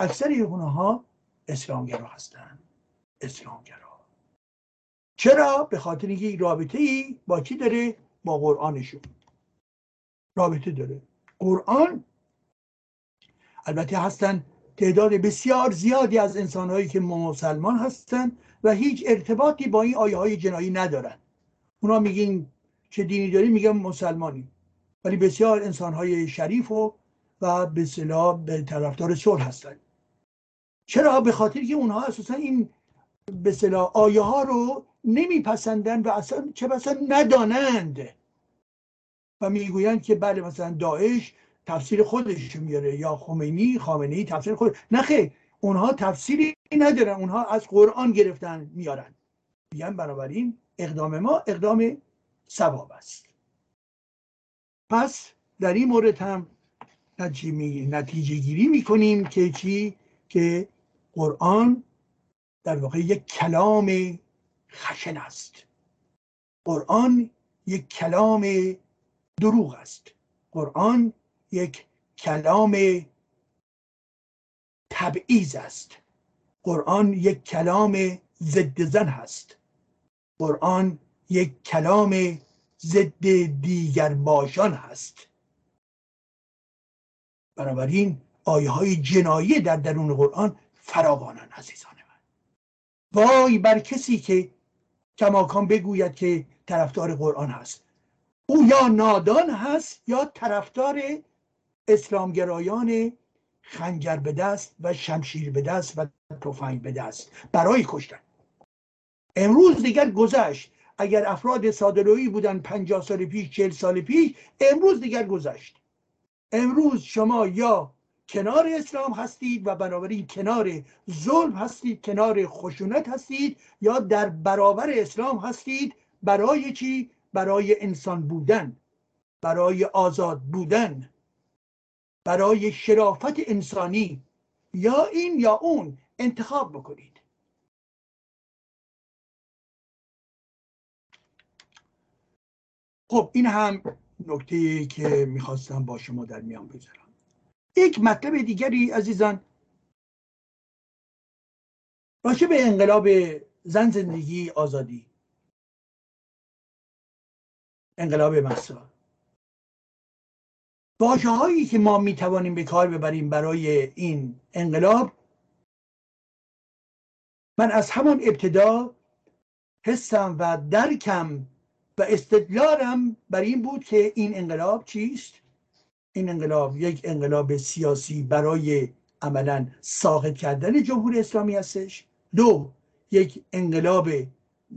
S2: اکثر اونها اسلامگرا هستند اسلامگرا. چرا؟ به خاطر اینکه رابطه ای با چی داره؟ با قرآنشون رابطه داره. قرآن البته هستن تعداد بسیار زیادی از انسانهایی که مسلمان هستند و هیچ ارتباطی با این آیه های جنایی ندارن. اونا میگین چه دینی داری میگن مسلمانی. ولی بسیار انسانهای شریف و و به صلاح به طرفدار صلح هستند چرا؟ به خاطر که اونها اساسا این به صلاح آیه ها رو نمیپسندن و اصلا چه بسا ندانند. و می‌گویند که بله مثلا داعش تفسیر خودش میاره یا خمینی خامنه ای تفسیر خود نخه اونها تفسیری ندارن اونها از قرآن گرفتن میارن. میگن بنابراین اقدام ما اقدام ثواب است. پس در این مورد هم نتیجه گیری می‌کنیم که چی؟ که قرآن در واقع یک کلام خشن است. قرآن یک کلام دروغ است. قرآن یک کلام تبعیض است. قرآن یک کلام ضد زن هست. قرآن یک کلام ضد دیگر باشان هست. بنابراین آیه های جنایی در درون قرآن فراوانن عزیزان من. وای بر کسی که کماکان بگوید که طرفدار قرآن هست. او یا نادان هست یا طرفدار اسلامگرایان خنجر به دست و شمشیر به دست و تفنگ به دست برای کشتن. امروز دیگر گذشت. اگر افراد سادلویی بودن پنجاه سال پیش چل سال پیش امروز دیگر گذشت. امروز شما یا کنار اسلام هستید و بنابراین کنار ظلم هستید کنار خشونت هستید یا در برابر اسلام هستید برای چی؟ برای انسان بودن برای آزاد بودن. برای شرافت انسانی یا این یا اون انتخاب بکنید. خب این هم نکته که می‌خواستم با شما در میان بذارم یک مطلب دیگری عزیزان. راجع به انقلاب زن زندگی آزادی. انقلاب مسا واجه هایی که ما می توانیم به کار ببریم برای این انقلاب من از همان ابتدا حسم و درکم و استدلالم بر این بود که این انقلاب چیست؟ این انقلاب یک انقلاب سیاسی برای عملا ساقط کردن جمهوری اسلامی هستش. دو یک انقلاب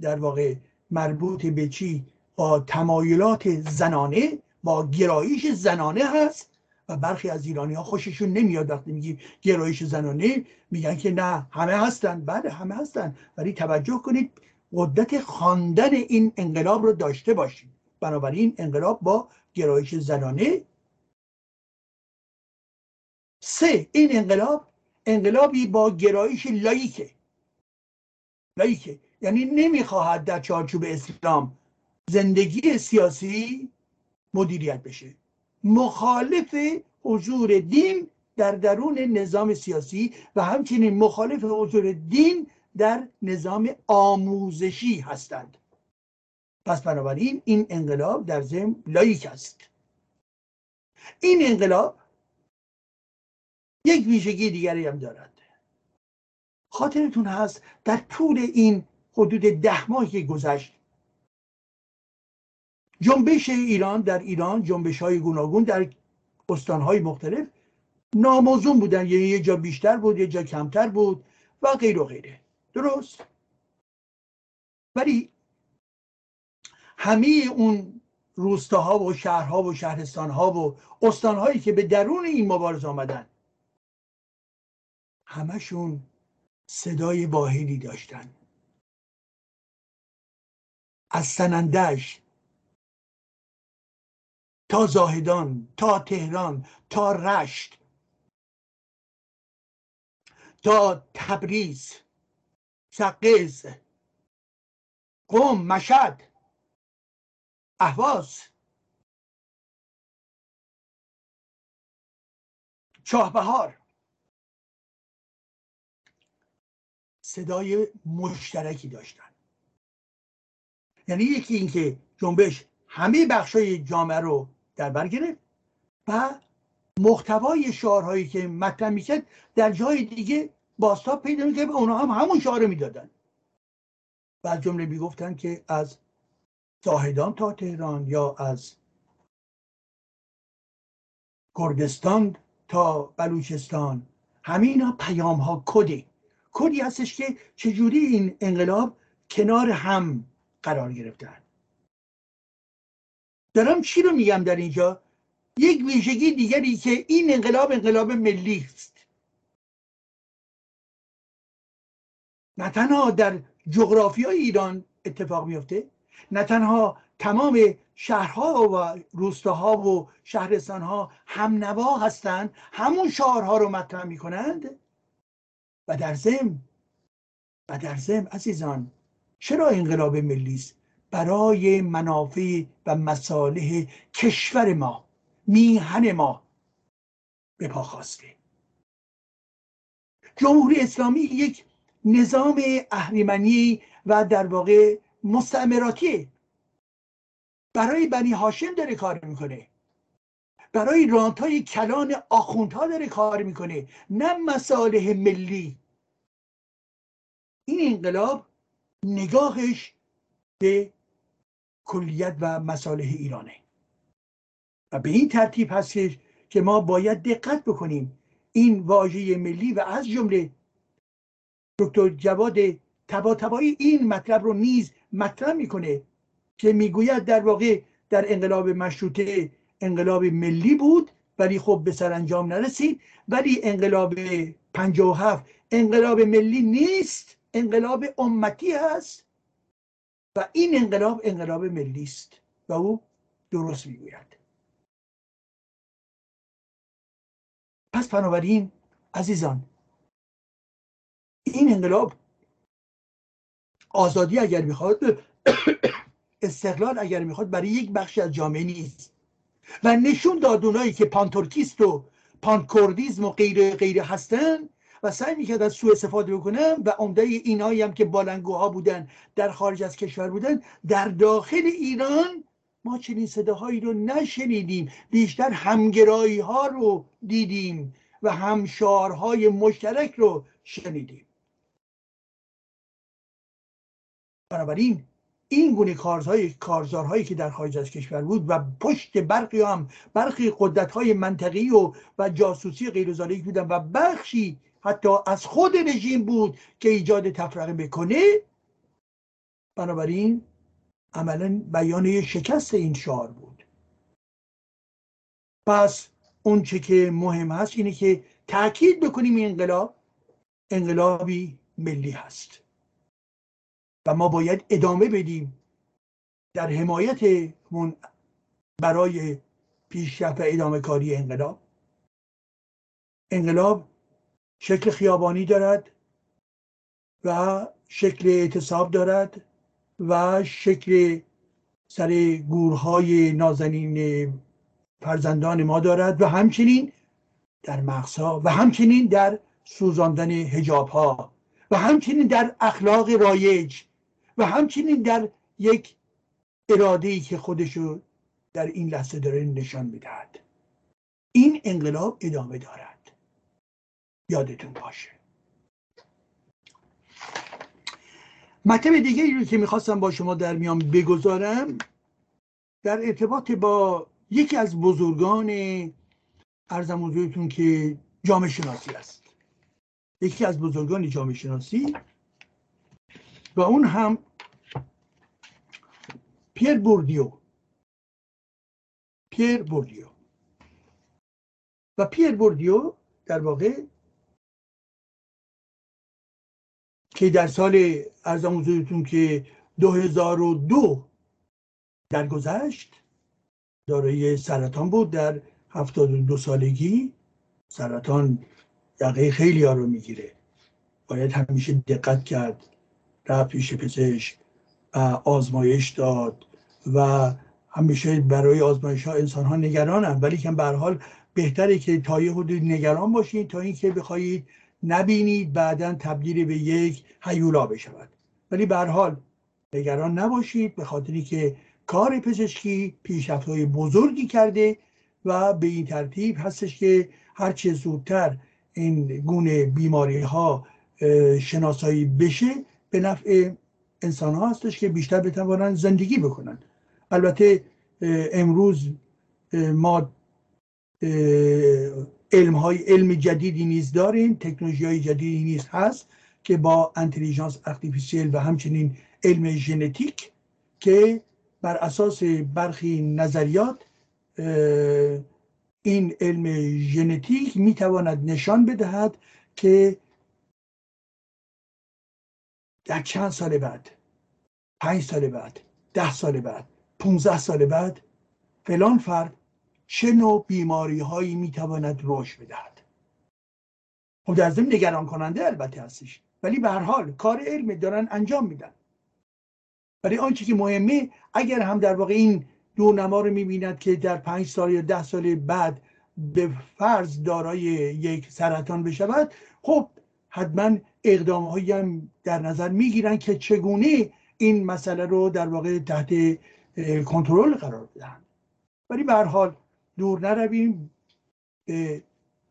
S2: در واقع مربوط به چی؟ با تمایلات زنانه. با گرایش زنانه هست و برخی از ایرانی ها خوششون نمیاد وقتی میگی گرایش زنانه میگن که نه همه هستن. بله همه هستن. ولی توجه کنید قدرت خواندن این انقلاب رو داشته باشید. بنابراین انقلاب با گرایش زنانه. سه این انقلاب انقلابی با گرایش لایکه. لایکه. یعنی نمی‌خواهد در چارچوب اسلام زندگی سیاسی مدیریت بشه. مخالف حضور دین در درون نظام سیاسی و همچنین مخالف حضور دین در نظام آموزشی هستند. پس بنابراین این انقلاب در ضمن لایک است. این انقلاب یک ویژگی دیگری هم دارد. خاطرتون هست در طول این حدود ده ماهی که گذشت جنبش ایران در ایران جنبش های گوناگون در استان های مختلف ناموزون بودن. یعنی یه جا بیشتر بود یه جا کمتر بود و غیر و غیره. درست؟ ولی همه اون روستاها و شهرها و شهرستانها و استانهایی که به درون این مبارزه آمدن همشون صدای واحدی داشتن. از سنندش تا زاهدان تا تهران تا رشت تا تبریز سقز قوم مشد اهواز. چاهبهار صدای مشترکی داشتن. یعنی یکی اینکه جنبش همه بخشای جامعه رو در بر گرفت و محتوای شعارهایی که مطرح می‌کرد در جای دیگه باستاب پیدا می‌کرد به اونها هم همون شعار می‌دادن. و از جمله می‌گفتن که از زاهدان تا تهران یا از کردستان تا بلوچستان. همه اینا پیام ها کدی. کدی هستش که چجوری این انقلاب کنار هم قرار گرفتن. دارم چی رو میگم در اینجا؟ یک ویژگی دیگری که این انقلاب انقلاب ملی است. نه تنها در جغرافی ایران اتفاق میفته نه تنها تمام شهرها و روستاها و شهرستانها هم نوا هستند همون شعارها رو مطرح می‌کنند. و در زم و در زم عزیزان چرا انقلاب ملی است؟ برای منافع و مصالح کشور ما میهن ما به پا خواسته. جمهوری اسلامی یک نظام اهریمنی و در واقع مستعمراتی. برای بنی هاشم داره کار می‌کنه. برای رانتای کلان آخوندها داره کار می‌کنه. نه مصالح ملی. این انقلاب نگاهش به کلیت و مصالح ایرانه. و به این ترتیب هست که ما باید دقت بکنیم این واژه ملی و از جمله دکتر جواد تباتبایی این مطلب رو نیز مطرح می‌کنه که می‌گوید در واقع در انقلاب مشروطه انقلاب ملی بود ولی خب به سرانجام نرسید ولی انقلاب 57 انقلاب ملی نیست انقلاب امتی هست. و این انقلاب انقلاب ملی است و او درست می‌گوید. پس بنابراین عزیزان این انقلاب آزادی اگر می‌خواد <coughs> استقلال اگر می‌خواد برای یک بخشی از جامعه نیست. و نشون داد اونایی که پانتورکیست و پانکوردیزم و غیره غیره هستن و سعی می‌کرد از سوء استفاده بکنن و عمده اینایی هم که بلندگوها بودن در خارج از کشور بودن در داخل ایران ما چنین صداهایی رو نشنیدیم. بیشتر همگرایی ها رو دیدیم و هم شعارهای مشترک رو شنیدیم. بنابراین این گونه کارزهای کارزارهایی که در خارج از کشور بود و پشت برقی هم برخی قدرت های منطقی و و جاسوسی غیر بودن و بخشی حتی از خود رژیم بود که ایجاد تفرقه بکنه بنابراین عملا بیانه شکست این شعار بود. پس اون چه که مهم هست اینه که تاکید بکنیم این انقلاب انقلابی ملی هست. و ما باید ادامه بدیم در حمایت برای پیشرفت و ادامه کاری انقلاب. انقلاب شکل خیابانی دارد و شکل اعتصاب دارد و شکل سر گورهای نازنین فرزندان ما دارد و همچنین در مغزها و همچنین در سوزاندن هجاب ها و همچنین در اخلاق رایج و همچنین در یک اراده ای که خودشو در این لحظه داره نشان می‌دهد. این انقلاب ادامه دارد. یادتون باشه. مطلب دیگه رو که می‌خواستم با شما در میان بگذارم در ارتباط با یکی از بزرگان عرضم حضورتون که جامعه شناسی است. یکی از بزرگان جامعه شناسی و اون هم پیر بوردیو. پیر بوردیو. و پیر بوردیو در واقع که در سال عرضم حضورتون که 2002 درگذشت دارای سرطان بود در 72 سالگی. سرطان یقه خیلی ها رو می‌گیره. باید همیشه دقت کرد رفت پیش پزشک آزمایش داد و همیشه برای آزمایش ها انسان ها نگرانن. ولی که به حال بهتره که تا یه حدود نگران باشید تا اینکه بخواهید نبینید بعدا تبدیل به یک هیولا بشود. ولی به حال نگران نباشید به خاطری که کار پزشکی پیشرفت های بزرگی کرده و به این ترتیب هستش که هرچه زودتر این گونه بیماری ها شناسایی بشه به نفع انسان ها هستش که بیشتر بتوانند زندگی بکنن البته امروز ما علم های علم جدیدی نیز داریم تکنولوژی های جدیدی نیز هست که با انتلیجانس ارتفیسیل و همچنین علم ژنتیک که بر اساس برخی نظریات این علم ژنتیک می‌تواند نشان بدهد که در چند سال بعد پنج سال بعد ده سال بعد 15 سال بعد فلان فرد چه نوع بیماری هایی می‌تواند رشد بدهد؟ خب در ضمن نگران کننده البته هستش ولی به هر حال کار علم دارن انجام میدن. ولی آنچه که مهمه اگر هم در واقع این نما رو می‌بیند که در پنج سال یا ده سال بعد به فرض دارای یک سرطان بشود خب حتما اقدام هایی هم در نظر می‌گیرن که چگونه این مسئله رو در واقع تحت کنترل قرار بدن ولی به هر حال دور نرویم به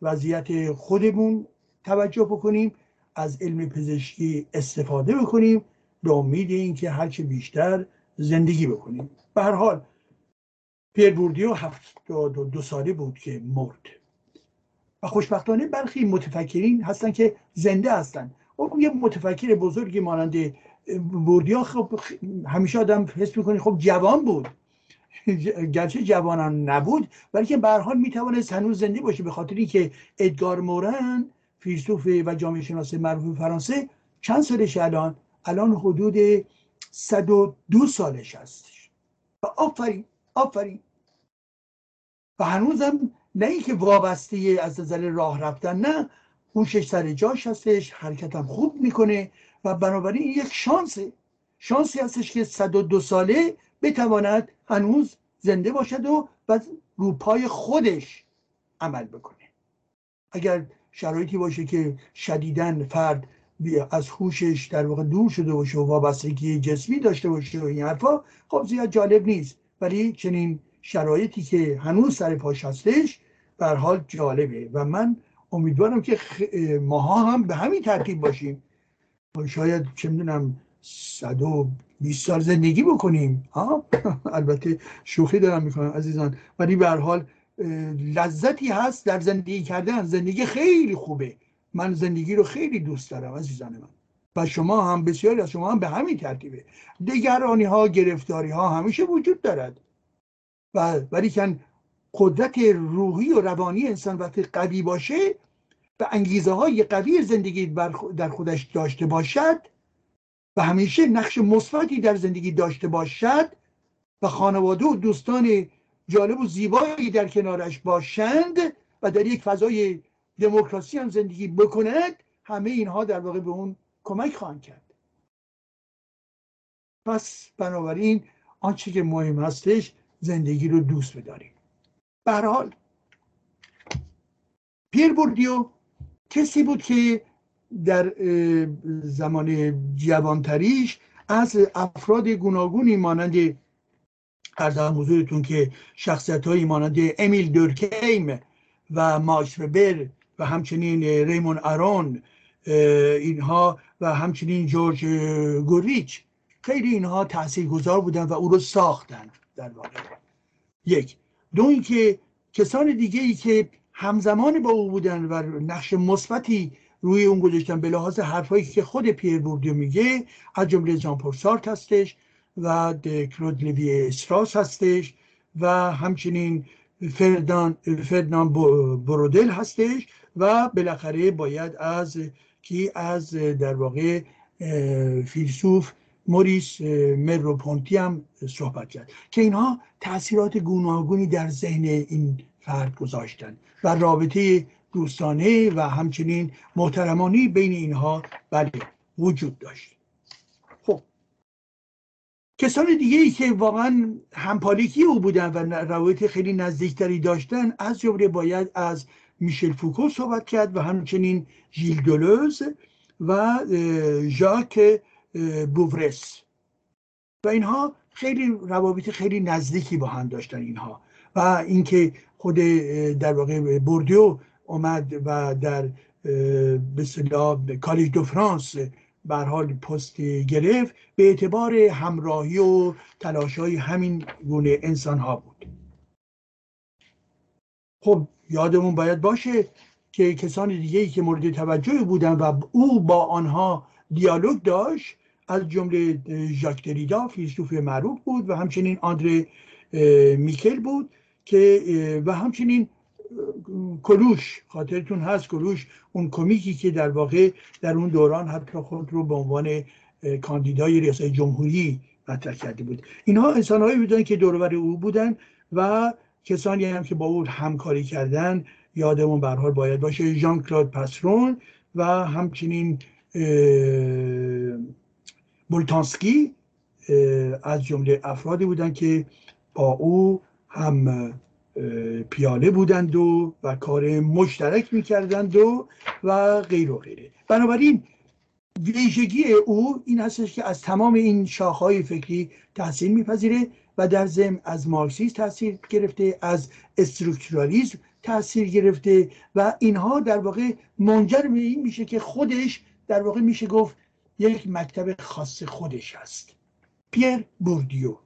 S2: وضعیت خودمون توجه بکنیم از علم پزشکی استفاده بکنیم به امید اینکه هرچه بیشتر زندگی بکنیم. به هر حال پیر بوردیو هفتاد دو ساله بود که مرد. و خوشبختانه برخی متفکرین هستن که زنده هستن. اون یه متفکر بزرگی مانند بوردیا خب همیشه آدم حس می‌کنه خب جوان بود. گرچه جوانان نبود ولی که به حال می‌توانست هنوز زنده باشه به خاطری که ادگار مورن فیلسوف و جامعه شناس معروف فرانسه چند سالش الان؟ الان حدود 102 سالش هستش و آفرین آفرین. و هنوزم نه اینکه وابسته از نظر راه رفتن نه. هوشش سر جاش هستش حرکتم خوب می‌کنه و بنابراین یک شانسه شانسی هستش که 102 ساله بتواند هنوز زنده باشد و و روپای خودش عمل بکنه. اگر شرایطی باشه که شدیدن فرد از هوشش در واقع دور شده باشه و وابستگی جسمی داشته باشه و این حرفا خب زیاد جالب نیست. ولی چنین شرایطی که هنوز سر پاش هستش بر حال جالبه و من امیدوارم که ماها هم به همین ترتیب باشیم. شاید چه می‌دونم صد و بیست سال زندگی بکنیم. ها <laughs> البته شوخی دارم می‌کنم عزیزان. ولی به حال لذتی هست در زندگی کردن. زندگی خیلی خوبه. من زندگی رو خیلی دوست دارم عزیزان من. و شما هم بسیاری از شما هم به همین ترتیبه. دگرانی ها گرفتاری ها همیشه وجود دارد. و ولی کن قدرت روحی و روانی انسان وقتی قوی باشه و انگیزه های قوی زندگی در خودش داشته باشد و همیشه نقش مثبتی در زندگی داشته باشد و خانواده و دوستان جالب و زیبایی در کنارش باشند و در یک فضای دموکراسی هم زندگی بکند همه اینها در واقع به اون کمک خواهند کرد. پس بنابراین آنچه که مهم هستش زندگی رو دوست بداریم. به حال پیر بوردیو کسی بود که در زمان جوانتریش از افراد گوناگونی مانند ارزم حضورتون که شخصیت های مانند امیل دورکیم و ماکس وبر و همچنین ریمون ارون اینها و همچنین جورج گوریچ خیلی اینها گذار بودن و او رو ساختن در واقع. یک. دو اینکه کسان دیگه ای که همزمان با او بودن و نقش مثبتی روی اون گذاشتن به لحاظ حرفایی که خود پیر بوردیو میگه از جمله جان پورسارت هستش و کلود لوی استراس هستش و همچنین فردان فردان برودل هستش و بالاخره باید از کی؟ از در واقع فیلسوف موریس مروپونتی هم صحبت کرد که اینها تاثیرات گوناگونی در ذهن این فرد گذاشتن و رابطه دوستانه و همچنین محترمانی بین اینها بله وجود داشت. خب. کسان دیگه ای که واقعا همپالیکی او بودن و روابط خیلی نزدیکتری داشتن از جمله باید از میشل فوکو صحبت کرد و همچنین ژیل دولوز و ژاک بوورس. و اینها خیلی روابط خیلی نزدیکی با هم داشتن اینها. و اینکه خود در واقع بوردیو اومد و در به اصطلاح Collège de France به حال پست گرفت به اعتبار همراهی و تلاش های همین گونه انسان ها بود. خب یادمون باید باشه که کسان دیگه ای که مورد توجه بودن و او با آنها دیالوگ داشت از جمله ژاک دریدا فیلسوف معروف بود و همچنین آندره میکل بود که و همچنین کلوش خاطرتون هست کلوش اون کمیکی که در واقع در اون دوران حتی خود رو به عنوان کاندیدای ریاست جمهوری مطرح کرده بود. اینها انسانهایی بودن که دورور او بودن و کسانی هم که با او همکاری کردن یادمون به حال باید باشه ژان کلود پاسرون و همچنین بولتانسکی از جمله افرادی بودند که با او هم پیاله بودند و و کار مشترک می‌کردند و و غیر و غیره. بنابراین ویژگی او این هستش که از تمام این شاخهای فکری تحصیل میپذیره و در ضمن از مارکسیسم تاثیر گرفته از استرکتورالیسم تاثیر گرفته و اینها در واقع منجر به این میشه که خودش در واقع میشه گفت یک مکتب خاص خودش هست پیر بوردیو.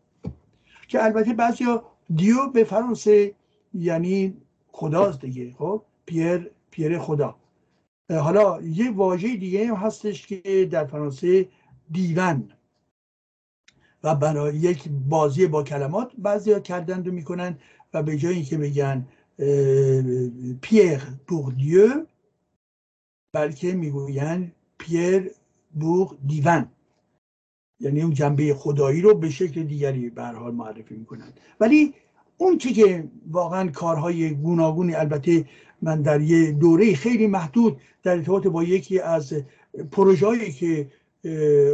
S2: که البته بعضیا دیو به فرانسه یعنی خداست دیگه خب؟ پیر پیر خدا. حالا یه واژه دیگه هم هستش که در فرانسه دیون و برای یک بازی با کلمات بعضی کردند و می‌کنن و به جای اینکه بگن پیر بوردیو بلکه می‌گوین پیر بوغ دیون یعنی اون جنبه خدایی رو به شکل دیگری به حال معرفی می‌کنن. ولی اون چی که واقعا کارهای گوناگونی البته من در یه دوره خیلی محدود در ارتباط با یکی از پروژه‌ای که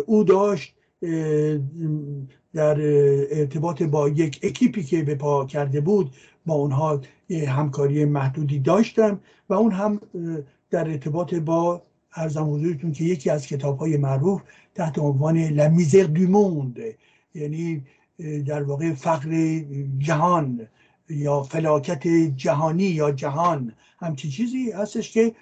S2: او داشت در ارتباط با یک اکیپی که به پا کرده بود با اونها همکاری محدودی داشتم و اون هم در ارتباط با ارزم حضورتون که یکی از کتاب های معروف تحت عنوان لمیزر دو موند یعنی در واقع فقر جهان یا فلاکت جهانی یا جهان. همچی چیزی هستش که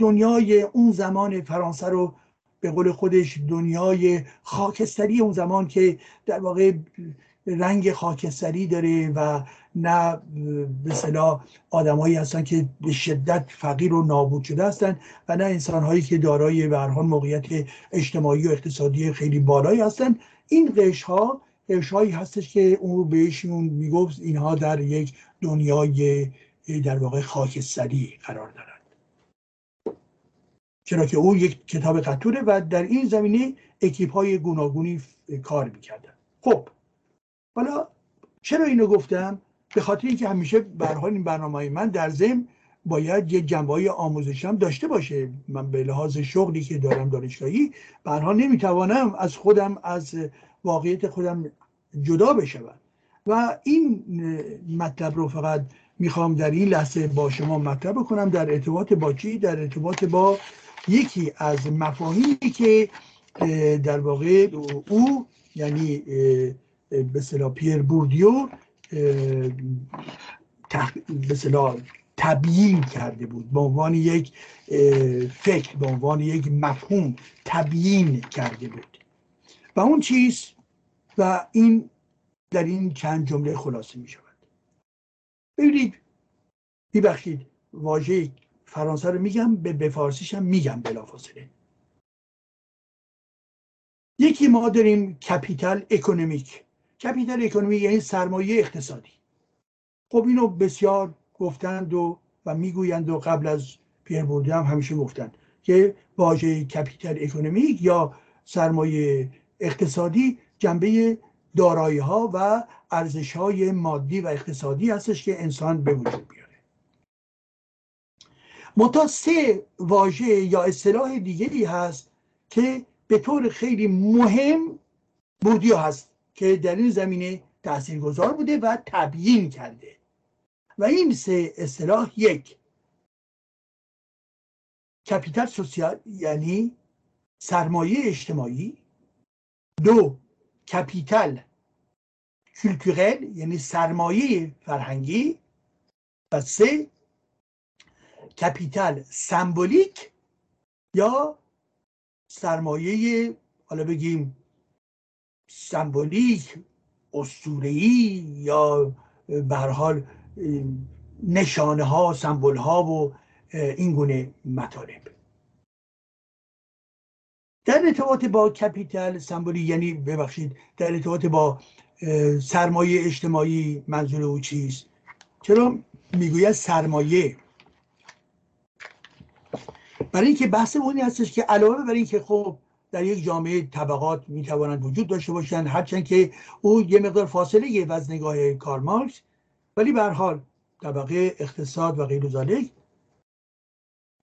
S2: دنیای اون زمان فرانسه رو به قول خودش دنیای خاکستری اون زمان که در واقع رنگ خاکستری داره و نه به صلاح آدمایی هستن که به شدت فقیر و نابود شده هستن و نه انسان هایی که دارای به موقعیت اجتماعی و اقتصادی خیلی بالایی هستن. این قش ها قش هایی هستش که اون بهشون می‌گفت اینها در یک دنیای در واقع خاکستری قرار دارن. چرا که او یک کتاب قطوره و در این زمینه اکیپ های گوناگونی کار می‌کردن. خب حالا چرا اینو گفتم؟ به خاطر اینکه همیشه به این برنامه من در ضمن باید یه جنبه های آموزش هم داشته باشه. من به لحاظ شغلی که دارم دانشگاهی برها نمی‌توانم از خودم از واقعیت خودم جدا بشوم. و این مطلب رو فقط می‌خوام در این لحظه با شما مطرح بکنم. در ارتباط با چی؟ در ارتباط با یکی از مفاهیمی که در واقع او یعنی به صلاح پیر بوردیو به صلاح تبیین کرده بود. به عنوان یک فکر به عنوان یک مفهوم تبیین کرده بود. و اون چیز و این در این چند جمله خلاصه می شود. ببینید ببخشید واژه فرانسه رو میگم به به فارسیش هم میگم بلافاصله. یکی ما داریم capital économique. capital économique یعنی سرمایه اقتصادی. خب اینو بسیار گفتند و و می‌گویند و قبل از پیر بوردیو هم همیشه گفتند که واژه capital économique یا سرمایه اقتصادی جنبه دارایی ها و ارزش های مادی و اقتصادی هستش که انسان به وجود بیاره منتها سه واژه یا اصطلاح دیگری هست که به طور خیلی مهم بوردیو هست. که در این زمینه تاثیرگذار بوده و تبیین کرده. و این سه اصطلاح یک. capital social یعنی سرمایه اجتماعی. دو capital culturel یعنی سرمایه فرهنگی. و سه capital symbolique یا سرمایه حالا بگیم سمبولیک اسطوره‌ای یا به حال نشانه ها سمبل ها و این گونه مطالب. در ارتباط با کپیتال سمبولی یعنی ببخشید در ارتباط با سرمایه اجتماعی منظور او چیست؟ چرا می‌گوید سرمایه؟ برای اینکه بحث اونی هستش که علاوه بر اینکه خب در یک جامعه طبقات می‌توانند وجود داشته باشند هرچند که او یه مقدار فاصله و از نگاه کارل ولی به حال طبقه اقتصاد و غیر ذالک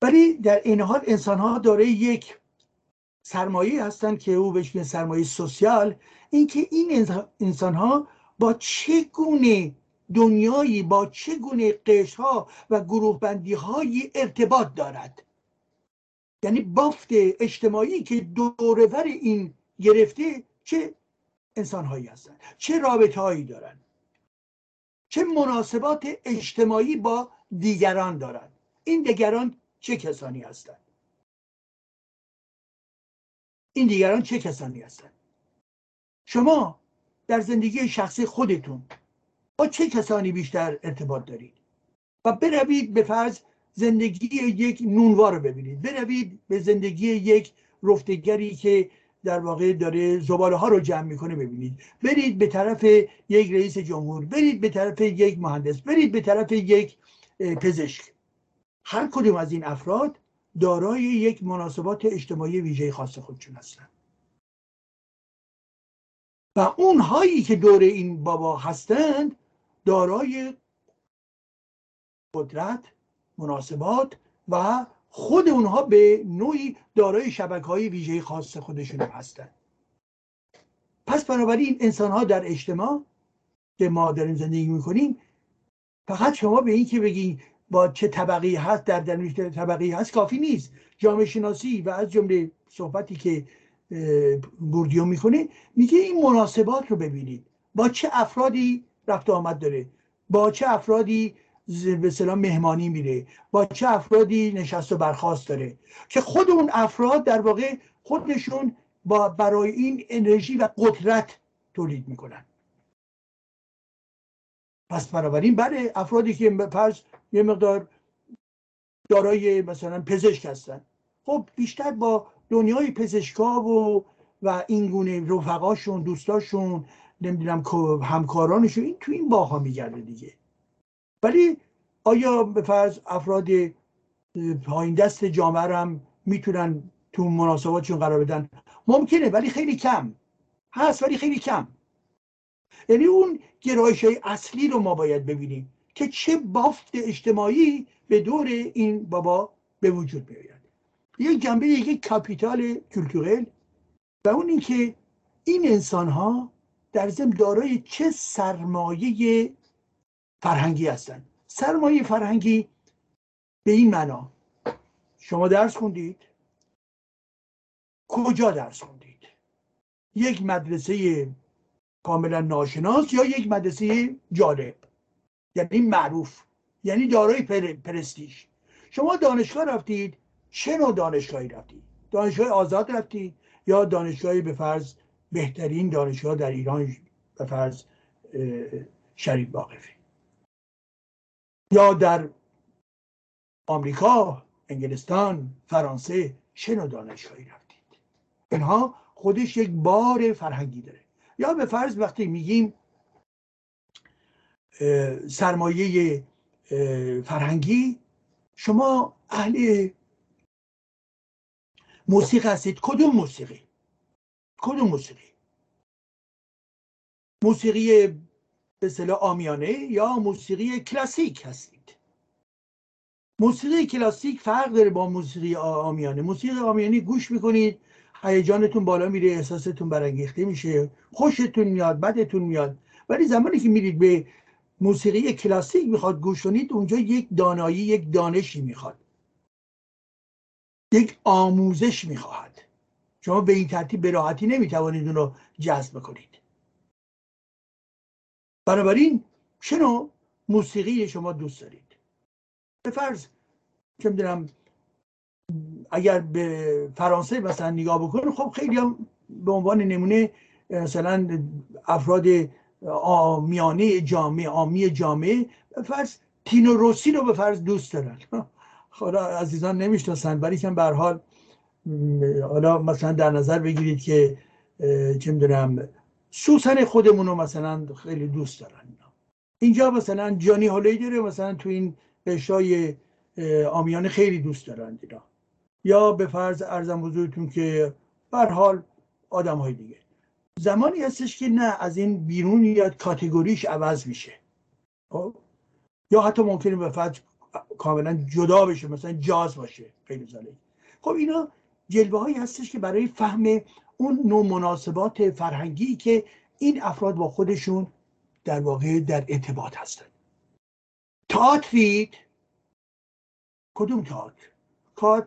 S2: ولی در این حال انسان ها داره یک سرمایه هستند که او بهش میگه سرمایه سوسیال. اینکه این انسان ها با چه گونه دنیایی با چه گونه قش ها و گروه بندی های ارتباط دارد؟ یعنی بافت اجتماعی که دورور این گرفته چه انسان هایی هستن چه رابطه هایی دارن چه مناسبات اجتماعی با دیگران دارند این دیگران چه کسانی هستند این دیگران چه کسانی هستند شما در زندگی شخصی خودتون با چه کسانی بیشتر ارتباط دارید؟ و بروید به فرض زندگی یک نونوار رو ببینید. بروید به زندگی یک رفتگری که در واقع داره زباله ها رو جمع می‌کنه ببینید. برید به طرف یک رئیس جمهور برید به طرف یک مهندس برید به طرف یک پزشک. هر کدوم از این افراد دارای یک مناسبات اجتماعی ویژه خاص خودشون هستن. و اونهایی که دور این بابا هستند دارای قدرت مناسبات و خود اونها به نوعی دارای شبکه های ویژه خاص خودشون هستن. پس بنابراین انسان ها در اجتماع که ما داریم زندگی می‌کنیم فقط شما به این که بگین با چه طبقی هست در در طبقی هست کافی نیست. جامعه شناسی و از جمله صحبتی که بوردیو می‌کنه میگه این مناسبات رو ببینید. با چه افرادی رفت آمد داره؟ با چه افرادی به سلام مهمانی میره با چه افرادی نشست و برخواست داره. که خود اون افراد در واقع خودشون با برای این انرژی و قدرت تولید می‌کنن. پس بنابراین بله افرادی که فرض یه مقدار دارای مثلا پزشک هستن. خب بیشتر با دنیای پزشکا و و این گونه رفقاشون دوستاشون نمی‌دونم همکارانشون این تو این باها میگرده دیگه. ولی آیا به فرض افراد پایین دست جامعه هم می‌تونن تو مناسباتشون قرار بدن؟ ممکنه ولی خیلی کم. هست ولی خیلی کم. یعنی اون گرایش های اصلی رو ما باید ببینیم که چه بافت اجتماعی به دور این بابا به وجود میآید یک جنبه یک کاپیتال کلتورل و اون اینکه این انسان ها در ضمن دارای چه سرمایه فرهنگی هستند سرمایه فرهنگی به این معنا. شما درس خوندید؟ کجا درس خوندید؟ یک مدرسه کاملا ناشناس یا یک مدرسه جالب؟ یعنی معروف یعنی دارای پر، پرستیش شما دانشگاه رفتید چه نوع دانشگاهی رفتید؟ دانشگاه آزاد رفتید یا دانشگاهی به فرض بهترین دانشگاه در ایران به فرض شریف واقفی یا در آمریکا انگلستان فرانسه نوع دانشگاهی رفتید؟ اینها خودش یک بار فرهنگی داره. یا به فرض وقتی میگیم سرمایه فرهنگی شما اهل موسیقی هستید. کدوم موسیقی؟ کدوم موسیقی؟ موسیقی به اصطلاح آمیانه یا موسیقی کلاسیک هستید؟ موسیقی کلاسیک فرق داره با موسیقی آمیانه. موسیقی آمیانه گوش می‌کنید هیجانتون بالا میره احساستون برانگیخته میشه خوشتون میاد بدتون میاد. ولی زمانی که میرید به موسیقی کلاسیک می‌خواد گوش کنید اونجا یک دانایی یک دانشی می‌خواد. یک آموزش می‌خواهد. شما به این ترتیب به راحتی نمی‌توانید اون رو جذب کنید بنابراین چه موسیقی شما دوست دارید؟ به فرض که می‌دونم اگر به فرانسه مثلا نگاه بکنید خب خیلی هم به عنوان نمونه مثلا افراد آمیانه جامعه آمی جامعه فرض تینو روسی رو به فرض دوست دارن. <laughs> خدا عزیزان نمی‌شناسن ولی که به حال حالا مثلا در نظر بگیرید که چه می‌دونم سوسن خودمون رو مثلا خیلی دوست دارن اینجا مثلا جانی هالی داره مثلا تو این قشای آمیانه خیلی دوست دارن اینا. یا به فرض ارزم حضورتون که بر حال آدم های دیگه. زمانی هستش که نه از این بیرون یاد کاتگوریش عوض میشه. خب؟ یا حتی ممکنه به فرض کاملا جدا بشه مثلا جاز باشه خیلی زاله خب اینا جلوه هایی هستش که برای فهم اون نوع مناسبات فرهنگی که این افراد با خودشون در واقع در ارتباط هستن. تئاترید کدوم تئاتر؟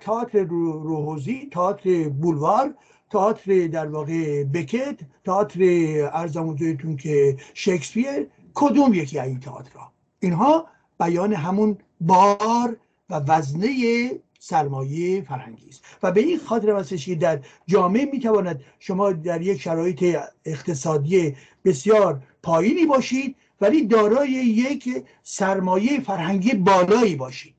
S2: تئاتر روحوزی تئاتر بولوار تئاتر در واقع بکت تئاتر ارزم که شکسپیر کدوم یکی این تئاترها؟ اینها بیان همون بار و وزنه سرمایه فرهنگی است و به این خاطر هستش که در جامعه می‌تواند شما در یک شرایط اقتصادی بسیار پایینی باشید ولی دارای یک سرمایه فرهنگی بالایی باشید.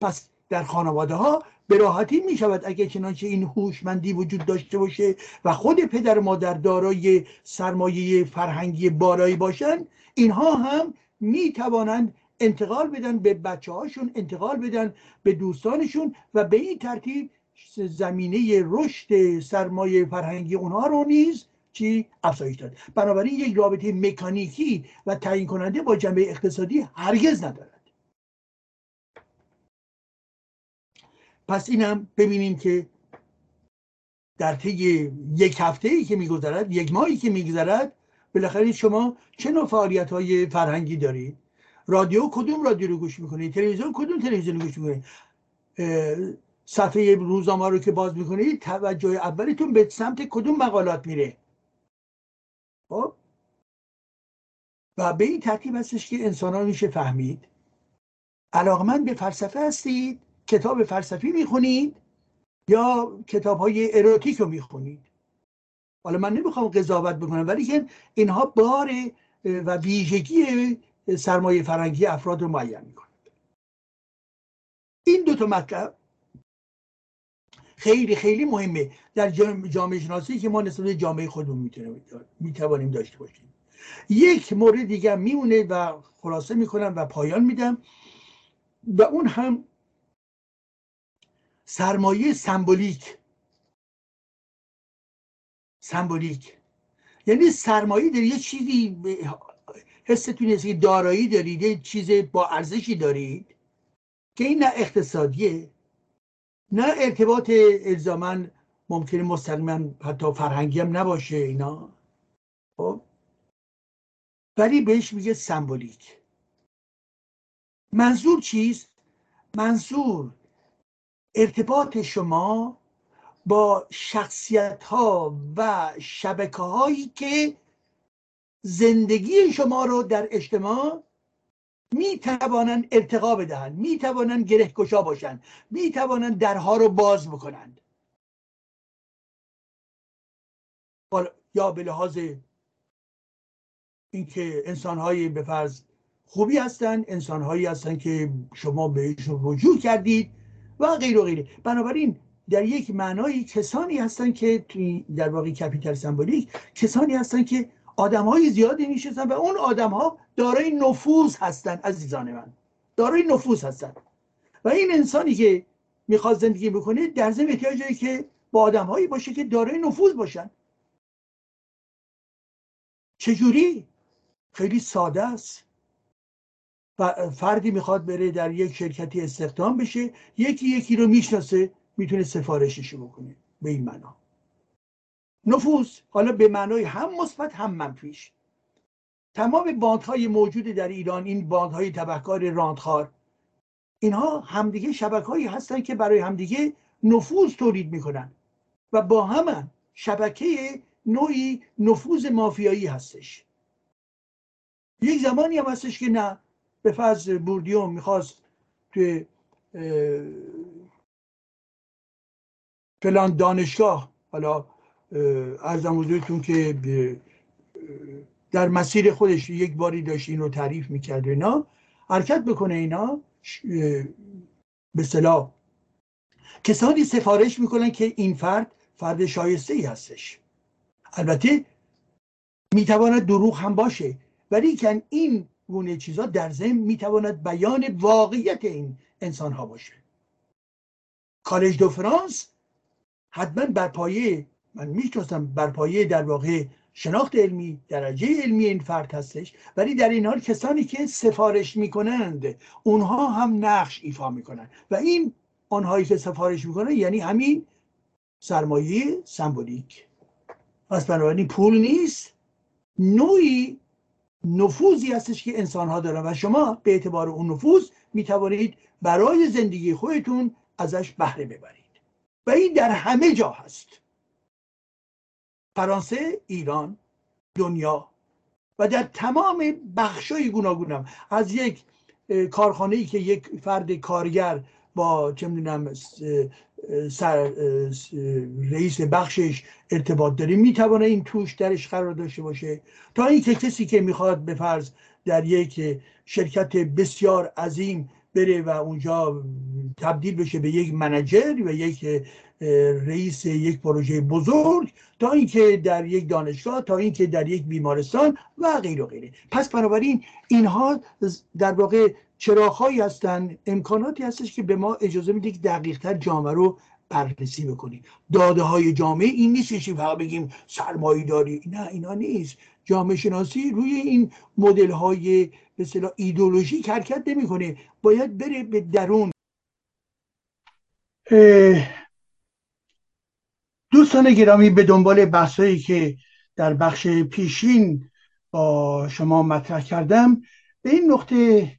S2: پس در خانواده ها به راحتی می شود اگر چنانچه این هوشمندی وجود داشته باشه و خود پدر مادر دارای سرمایه فرهنگی بالایی باشند اینها هم می توانند انتقال بدن به بچه هاشون انتقال بدن به دوستانشون و به این ترتیب زمینه رشد سرمایه فرهنگی اونها رو نیز چی؟ افزایش داد. بنابراین یک رابطه مکانیکی و تعیین کننده با جنبه اقتصادی هرگز ندارد. پس اینم ببینیم که در طی یک هفته ای که میگذرد یک ماهی که میگذرد بالاخره شما چه نوع فعالیت های فرهنگی دارید؟ رادیو کدوم رادیو رو گوش می‌کنید تلویزیون کدوم تلویزیون رو گوش می‌کنید صفحه روزنامه رو که باز می‌کنید توجه اولتون به سمت کدوم مقالات میره؟ خب؟ و به این ترتیب هستش که انسان ها میشه فهمید؟ علاقمند به فلسفه هستید؟ کتاب فلسفی می‌خونید؟ یا کتاب های اروتیک رو می‌خونید؟ حالا من نمی‌خوام قضاوت بکنم ولی که اینها بار و ویژگی سرمایه فرنگی افراد رو معین می‌کنند این دو تا مطلب خیلی خیلی مهمه. در جامعه شناسی که ما نسبت جامعه خودمون می‌توانیم داشته باشیم. یک مورد دیگه میمونه و خلاصه می‌کنم و پایان میدم و اون هم سرمایه سمبولیک. سمبولیک. یعنی سرمایه داری یه چیزی حستون که دارایی دارید یه چیز با ارزشی دارید که این نه اقتصادیه نه ارتباط الزامن ممکنه مستقیما حتی فرهنگی هم نباشه اینا. خب؟ ولی بهش میگه سمبولیک. منظور چیست؟ منظور ارتباط شما با شخصیت ها و شبکه هایی که زندگی شما رو در اجتماع می توانند ارتقا بدهند می توانند گره گشا باشند می توانند درها رو باز بکنند. یا به لحاظ اینکه انسانهایی به فرض خوبی هستند انسانهایی هستند که شما بهشون رجوع کردید و غیر و غیره. بنابراین در یک معنای کسانی هستند که در واقع کپیتال سمبولیک کسانی هستند که آدم های زیادی میشستن و اون آدم ها دارای نفوذ هستند عزیزان من. دارای نفوذ هستند و این انسانی که می‌خواد زندگی بکنه در ضمن احتیاج که با آدم هایی باشه که دارای نفوذ باشن. چجوری؟ خیلی ساده است. فردی می‌خواد بره در یک شرکتی استخدام بشه یکی یکی رو می‌شناسه می‌تونه سفارشش بکنه. به این معنا. نفوذ حالا به معنای هم مثبت هم منفیش. تمام های موجود در ایران این های تبهکار راندخار اینها همدیگه شبکه هایی هستن که برای همدیگه نفوذ تولید می‌کنن و با هم شبکه نوعی نفوذ مافیایی هستش. یک زمانی هم هستش که نه به فرض بوردیوم می‌خواست توی فلان دانشگاه حالا ارزم حضورتون که در مسیر خودش یک باری داشت این رو تعریف می‌کرد اینا. حرکت بکنه اینا به صلاح. کسانی سفارش می‌کنن که این فرد فرد شایسته ای هستش. البته می‌تواند دروغ هم باشه. ولی که این گونه چیزا در ضمن می‌تواند بیان واقعیت این انسان ها باشه. کالج دو فرانس حتما بر پایه من می‌شناسم بر پایه در واقع شناخت علمی درجه علمی این فرد هستش ولی در این حال کسانی که سفارش می‌کنند اونها هم نقش ایفا می‌کنند. و این آنهایی که سفارش می‌کنند یعنی همین سرمایه سمبولیک. پس بنابراین پول نیست. نوعی نفوذی هستش که انسان ها دارن و شما به اعتبار اون نفوذ می توانید برای زندگی خودتون ازش بهره ببرید. و این در همه جا هست. فرانسه ایران دنیا و در تمام بخشای گوناگونم. از یک کارخانه ای که یک فرد کارگر با چه می‌دونم رئیس بخشش ارتباط داره می‌توانه این توش درش قرار داشته باشه. تا اینکه کسی که می‌خواد به فرض در یک شرکت بسیار عظیم بره و اونجا تبدیل بشه به یک منجر و یک رئیس یک پروژه بزرگ تا اینکه در یک دانشگاه تا اینکه در یک بیمارستان و غیر و غیره. پس بنابراین اینها در واقع چراغهایی هستن امکاناتی هستش که به ما اجازه میده که دقیقتر جامعه رو بررسی بکنیم. داده های جامعه این نیست که بگیم سرمایه داری نه اینا نیست. جامعه شناسی روی این مدل های به اصطلاح ایدولوژیک حرکت نمی‌کنه. باید بره به درون. دوستان گرامی به دنبال بحثایی که در بخش پیشین با شما مطرح کردم به این نقطه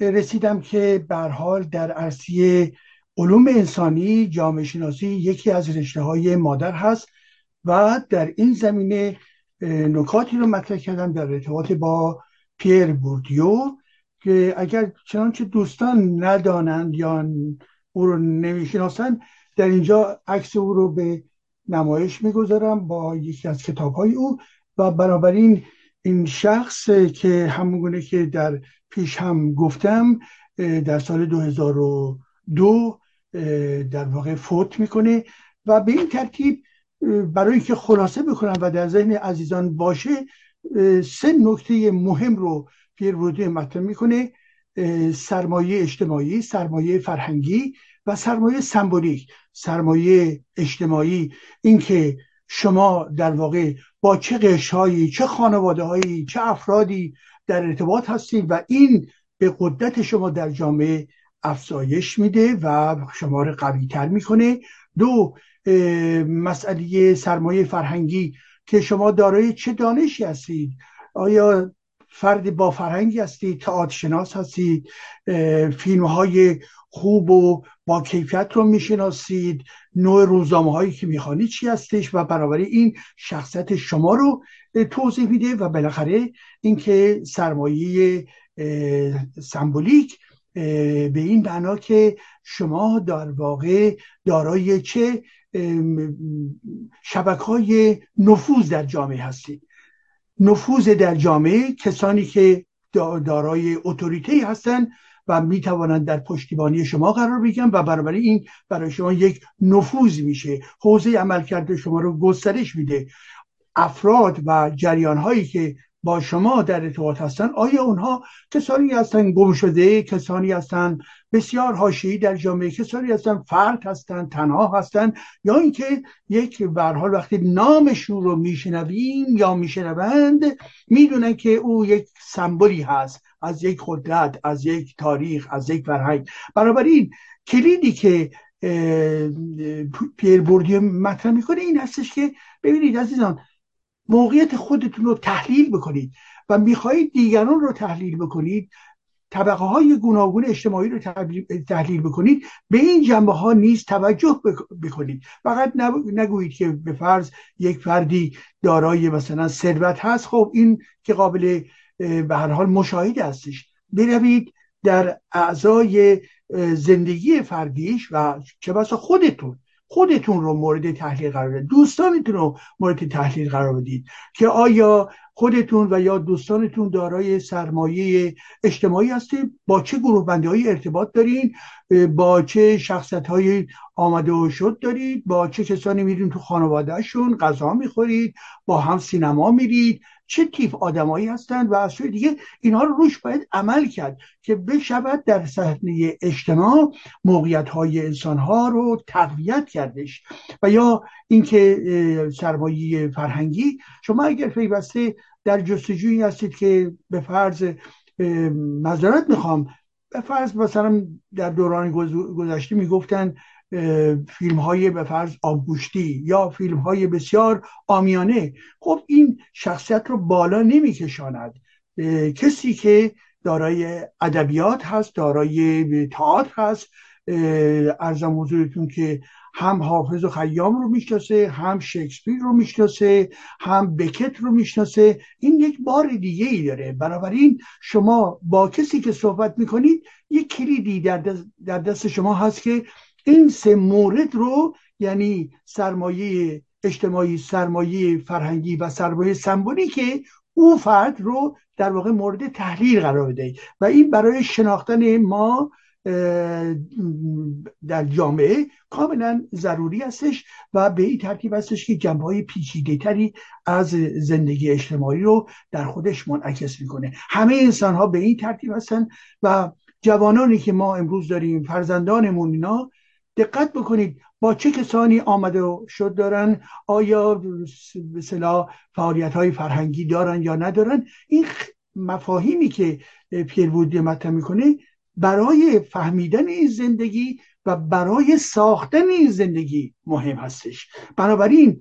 S2: رسیدم که به حال در عرصه علوم انسانی جامعه شناسی یکی از رشته های مادر هست و در این زمینه نکاتی رو مطرح کردم در ارتباط با پیر بوردیو که اگر چنانچه دوستان ندانند یا او رو نمی‌شناسند در اینجا عکس او رو به نمایش می‌گذارم با یکی از کتاب های او و بنابراین این شخص که همونگونه که در پیش هم گفتم در سال 2002 در واقع فوت می‌کنه و به این ترتیب برای اینکه خلاصه بکنم و در ذهن عزیزان باشه سه نکته مهم رو پیر مطرح می‌کنه سرمایه اجتماعی سرمایه فرهنگی و سرمایه سمبولیک. سرمایه اجتماعی اینکه شما در واقع با چه قشهایی چه خانواده هایی چه افرادی در ارتباط هستید و این به قدرت شما در جامعه افزایش میده و شما رو قوی تر می‌کنه. دو مسئله سرمایه فرهنگی که شما دارای چه دانشی هستید؟ آیا فرد با فرهنگی هستید؟ تئاتر شناس هستید؟ فیلم های خوب و با کیفیت رو می‌شناسید؟ نوع روزنامه هایی که می‌خوانید چی هستش و بنابراین این شخصیت شما رو توضیح میده و بالاخره اینکه سرمایه سمبولیک به این معنا که شما در واقع دارای چه شبکه های نفوذ در جامعه هستید نفوذ در جامعه کسانی که دارای اتوریته هستند و می توانند در پشتیبانی شما قرار بگیرن و برابر این برای شما یک نفوذ میشه. حوزه عملکرد شما رو گسترش میده. افراد و جریان هایی که با شما در ارتباط هستن. آیا اونها کسانی هستن گم شده کسانی هستن بسیار حاشیه‌ای در جامعه کسانی هستن فرد هستن تنها هستن یا اینکه یک به حال وقتی نامشون رو میشنویم یا میشنوند می‌دونن که او یک سمبولی هست از یک قدرت از یک تاریخ از یک فرهنگ. بنابراین کلیدی که پیر بوردیو مطرح می‌کنه این هستش که ببینید عزیزان موقعیت خودتون رو تحلیل بکنید و می‌خواهید دیگران رو تحلیل بکنید طبقه های گوناگون اجتماعی رو تحلیل بکنید به این جنبه ها نیز توجه بکنید. فقط نگویید که به فرض یک فردی دارای مثلا ثروت هست خب این که قابل به هر حال مشاهده هستش. بروید در اعضای زندگی فردیش و چه بسا خودتون. خودتون رو مورد تحلیل قرار بدید. دوستانتون رو مورد تحلیل قرار بدید که آیا خودتون و یا دوستانتون دارای سرمایه اجتماعی هستید؟ با چه گروه بندی های ارتباط دارین؟ با چه شخصت های آمده و شد دارید؟ با چه کسانی میرین تو خانوادهشون؟ غذا می‌خورید؟ با هم سینما میرید؟ چه تیپ آدمایی هستند و از سوی دیگه اینها رو روش باید عمل کرد که بشود در صحنه اجتماع موقعیت های انسان ها رو تقویت کردش. و یا اینکه سرمایه فرهنگی. شما اگر پیوسته در جستجویی هستید که به فرض مذارت می‌خوام به فرض مثلا در دوران گذشته می‌گفتن فیلم های به فرض آبگوشتی یا فیلم های بسیار آمیانه. خب این شخصیت رو بالا نمیکشاند. کسی که دارای ادبیات هست دارای تئاتر هست ارزم حضورتون که هم حافظ و خیام رو می‌شناسه هم شکسپیر رو می‌شناسه هم بکت رو می‌شناسه. این یک بار دیگه ای داره. بنابراین شما با کسی که صحبت می‌کنید یک کلیدی در دست, در دست شما هست که این سه مورد رو یعنی سرمایه اجتماعی سرمایه فرهنگی و سرمایه که او فرد رو در واقع مورد تحلیل قرار بده و این برای شناختن ما در جامعه کاملا ضروری هستش و به این ترتیب هستش که جنبه های پیچیده تری از زندگی اجتماعی رو در خودش منعکس می‌کنه. همه انسان ها به این ترتیب هستن و جوانانی که ما امروز داریم فرزندانمون اینا دقت بکنید با چه کسانی آمده شد دارن؟ آیا به فعالیت های فرهنگی دارن یا ندارن؟ این مفاهیمی که پیر بودی مطرح می‌کنه برای فهمیدن این زندگی و برای ساختن این زندگی مهم هستش. بنابراین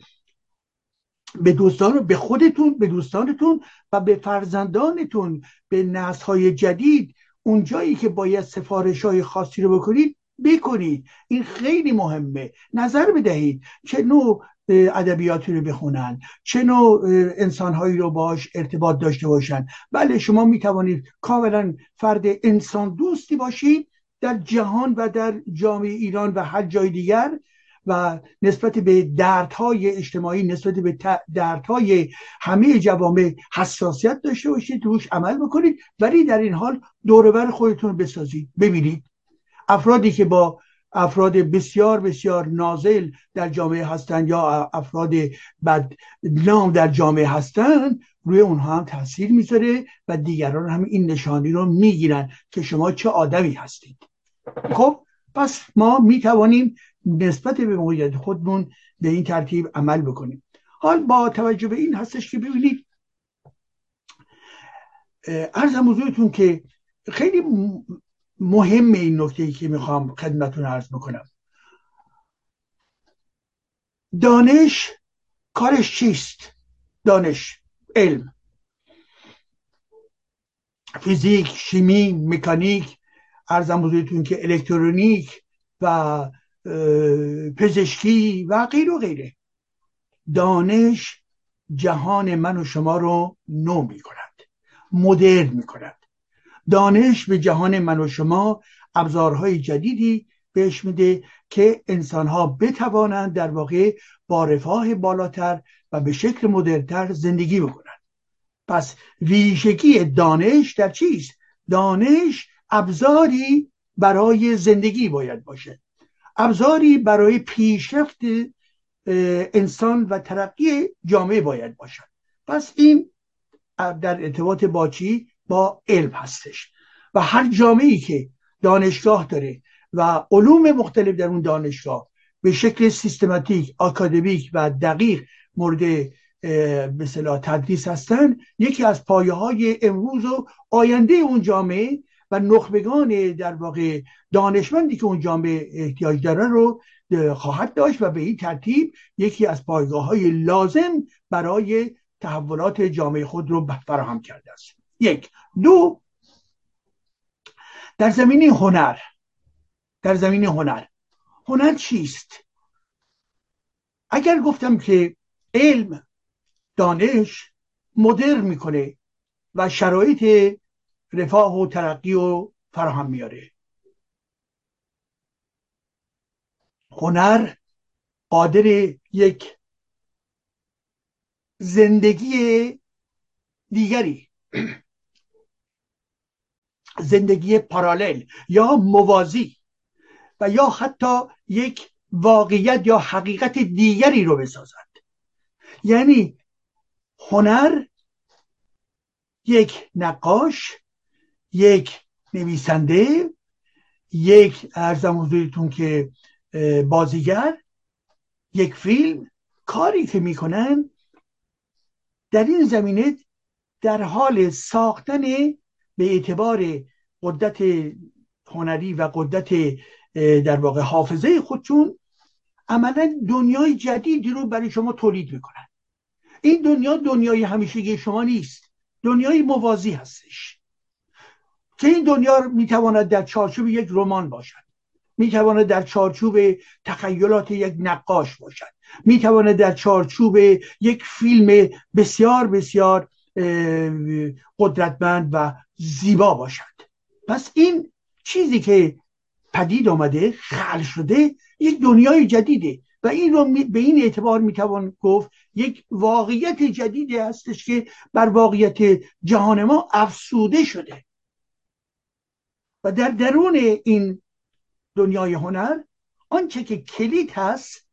S2: به دوستان به خودتون به دوستانتون و به فرزندانتون به نسل های جدید اون جایی که باید سفارش های خاصی رو بکنید بکنید این خیلی مهمه. نظر بدهید چه نوع ادبیاتی رو بخونن چه نوع انسانهایی رو باش ارتباط داشته باشن. بله شما می توانید کاملا فرد انسان دوستی باشید در جهان و در جامعه ایران و هر جای دیگر و نسبت به دردهای اجتماعی نسبت به دردهای همه جوامع حساسیت داشته باشید روش عمل بکنید ولی در این حال دوربر خودتون بسازید. ببینید افرادی که با افراد بسیار بسیار نازل در جامعه هستند یا افراد نام در جامعه هستند روی اونها هم تاثیر می‌ذاره و دیگران هم این نشانی رو می‌گیرن که شما چه آدمی هستید. خب پس ما می‌توانیم نسبت به موقعیت خودمون به این ترتیب عمل بکنیم. حال با توجه به این هستش که ببینید ارزم حضورتون که خیلی مهم این نکته ای که می‌خوام خدمتون عرض بکنم. دانش کارش چیست؟ دانش علم. فیزیک شیمی مکانیک ارزم بزرگتون که الکترونیک و پزشکی و غیر و غیره. دانش جهان من و شما رو نو می کند مدرن می کند دانش به جهان من و شما ابزارهای جدیدی بهش میده که انسانها بتوانند در واقع با رفاه بالاتر و به شکل مدرنتر زندگی بکنند. پس ویژگی دانش در چیست؟ دانش ابزاری برای زندگی باید باشه. ابزاری برای پیشرفت انسان و ترقی جامعه باید باشد. پس این در ارتباط با چی؟ با علم هستش. و هر جامعه ای که دانشگاه داره و علوم مختلف در اون دانشگاه به شکل سیستماتیک آکادمیک و دقیق مورد مثلا تدریس هستن یکی از پایه های امروز و آینده اون جامعه و نخبگان در واقع دانشمندی که اون جامعه احتیاج داره رو خواهد داشت و به این ترتیب یکی از پایگاه های لازم برای تحولات جامعه خود رو فراهم کرده است. یک. دو در زمین هنر. در زمین هنر. هنر چیست؟ اگر گفتم که علم دانش مدر می‌کنه و شرایط رفاه و ترقی و فراهم میاره هنر قادر یک زندگی دیگری. زندگی پارالل یا موازی و یا حتی یک واقعیت یا حقیقت دیگری رو بسازد. یعنی هنر یک نقاش یک نویسنده یک ارزم حضورتون که بازیگر یک فیلم کاری که می‌کنن در این زمینه در حال ساختن به اعتبار قدرت هنری و قدرت در واقع حافظه خودشون عملا دنیای جدیدی رو برای شما تولید می‌کنن. این دنیا دنیای همیشگی شما نیست. دنیای موازی هستش. که این دنیا می‌تواند در چارچوب یک رمان باشد. می‌تواند در چارچوب تخیلات یک نقاش باشد. می‌تواند در چارچوب یک فیلم بسیار بسیار قدرتمند و زیبا باشد. پس این چیزی که پدید آمده خلق شده یک دنیای جدیده و این رو به این اعتبار می‌توان گفت یک واقعیت جدیدی هستش که بر واقعیت جهان ما افسوده شده. و در درون این دنیای هنر آنچه که کلید هست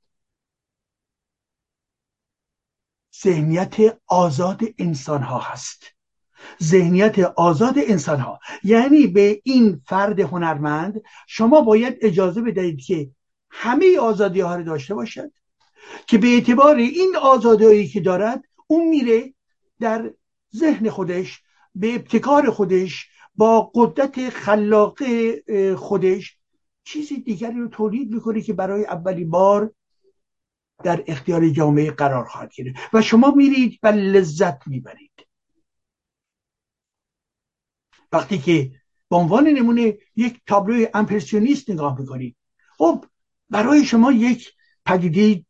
S2: ذهنیت آزاد انسان ها هست. ذهنیت آزاد انسان ها یعنی به این فرد هنرمند شما باید اجازه بدهید که همه آزادی ها رو داشته باشد که به اعتبار این آزادی که دارد اون میره در ذهن خودش به ابتکار خودش با قدرت خلاق خودش چیزی دیگری رو تولید می‌کنه که برای اولین بار در اختیار جامعه قرار خواهد گرفت. و شما میرید و لذت می‌برید. وقتی که به عنوان نمونه یک تابلو امپرسیونیست نگاه می‌کنید خب برای شما یک پدیده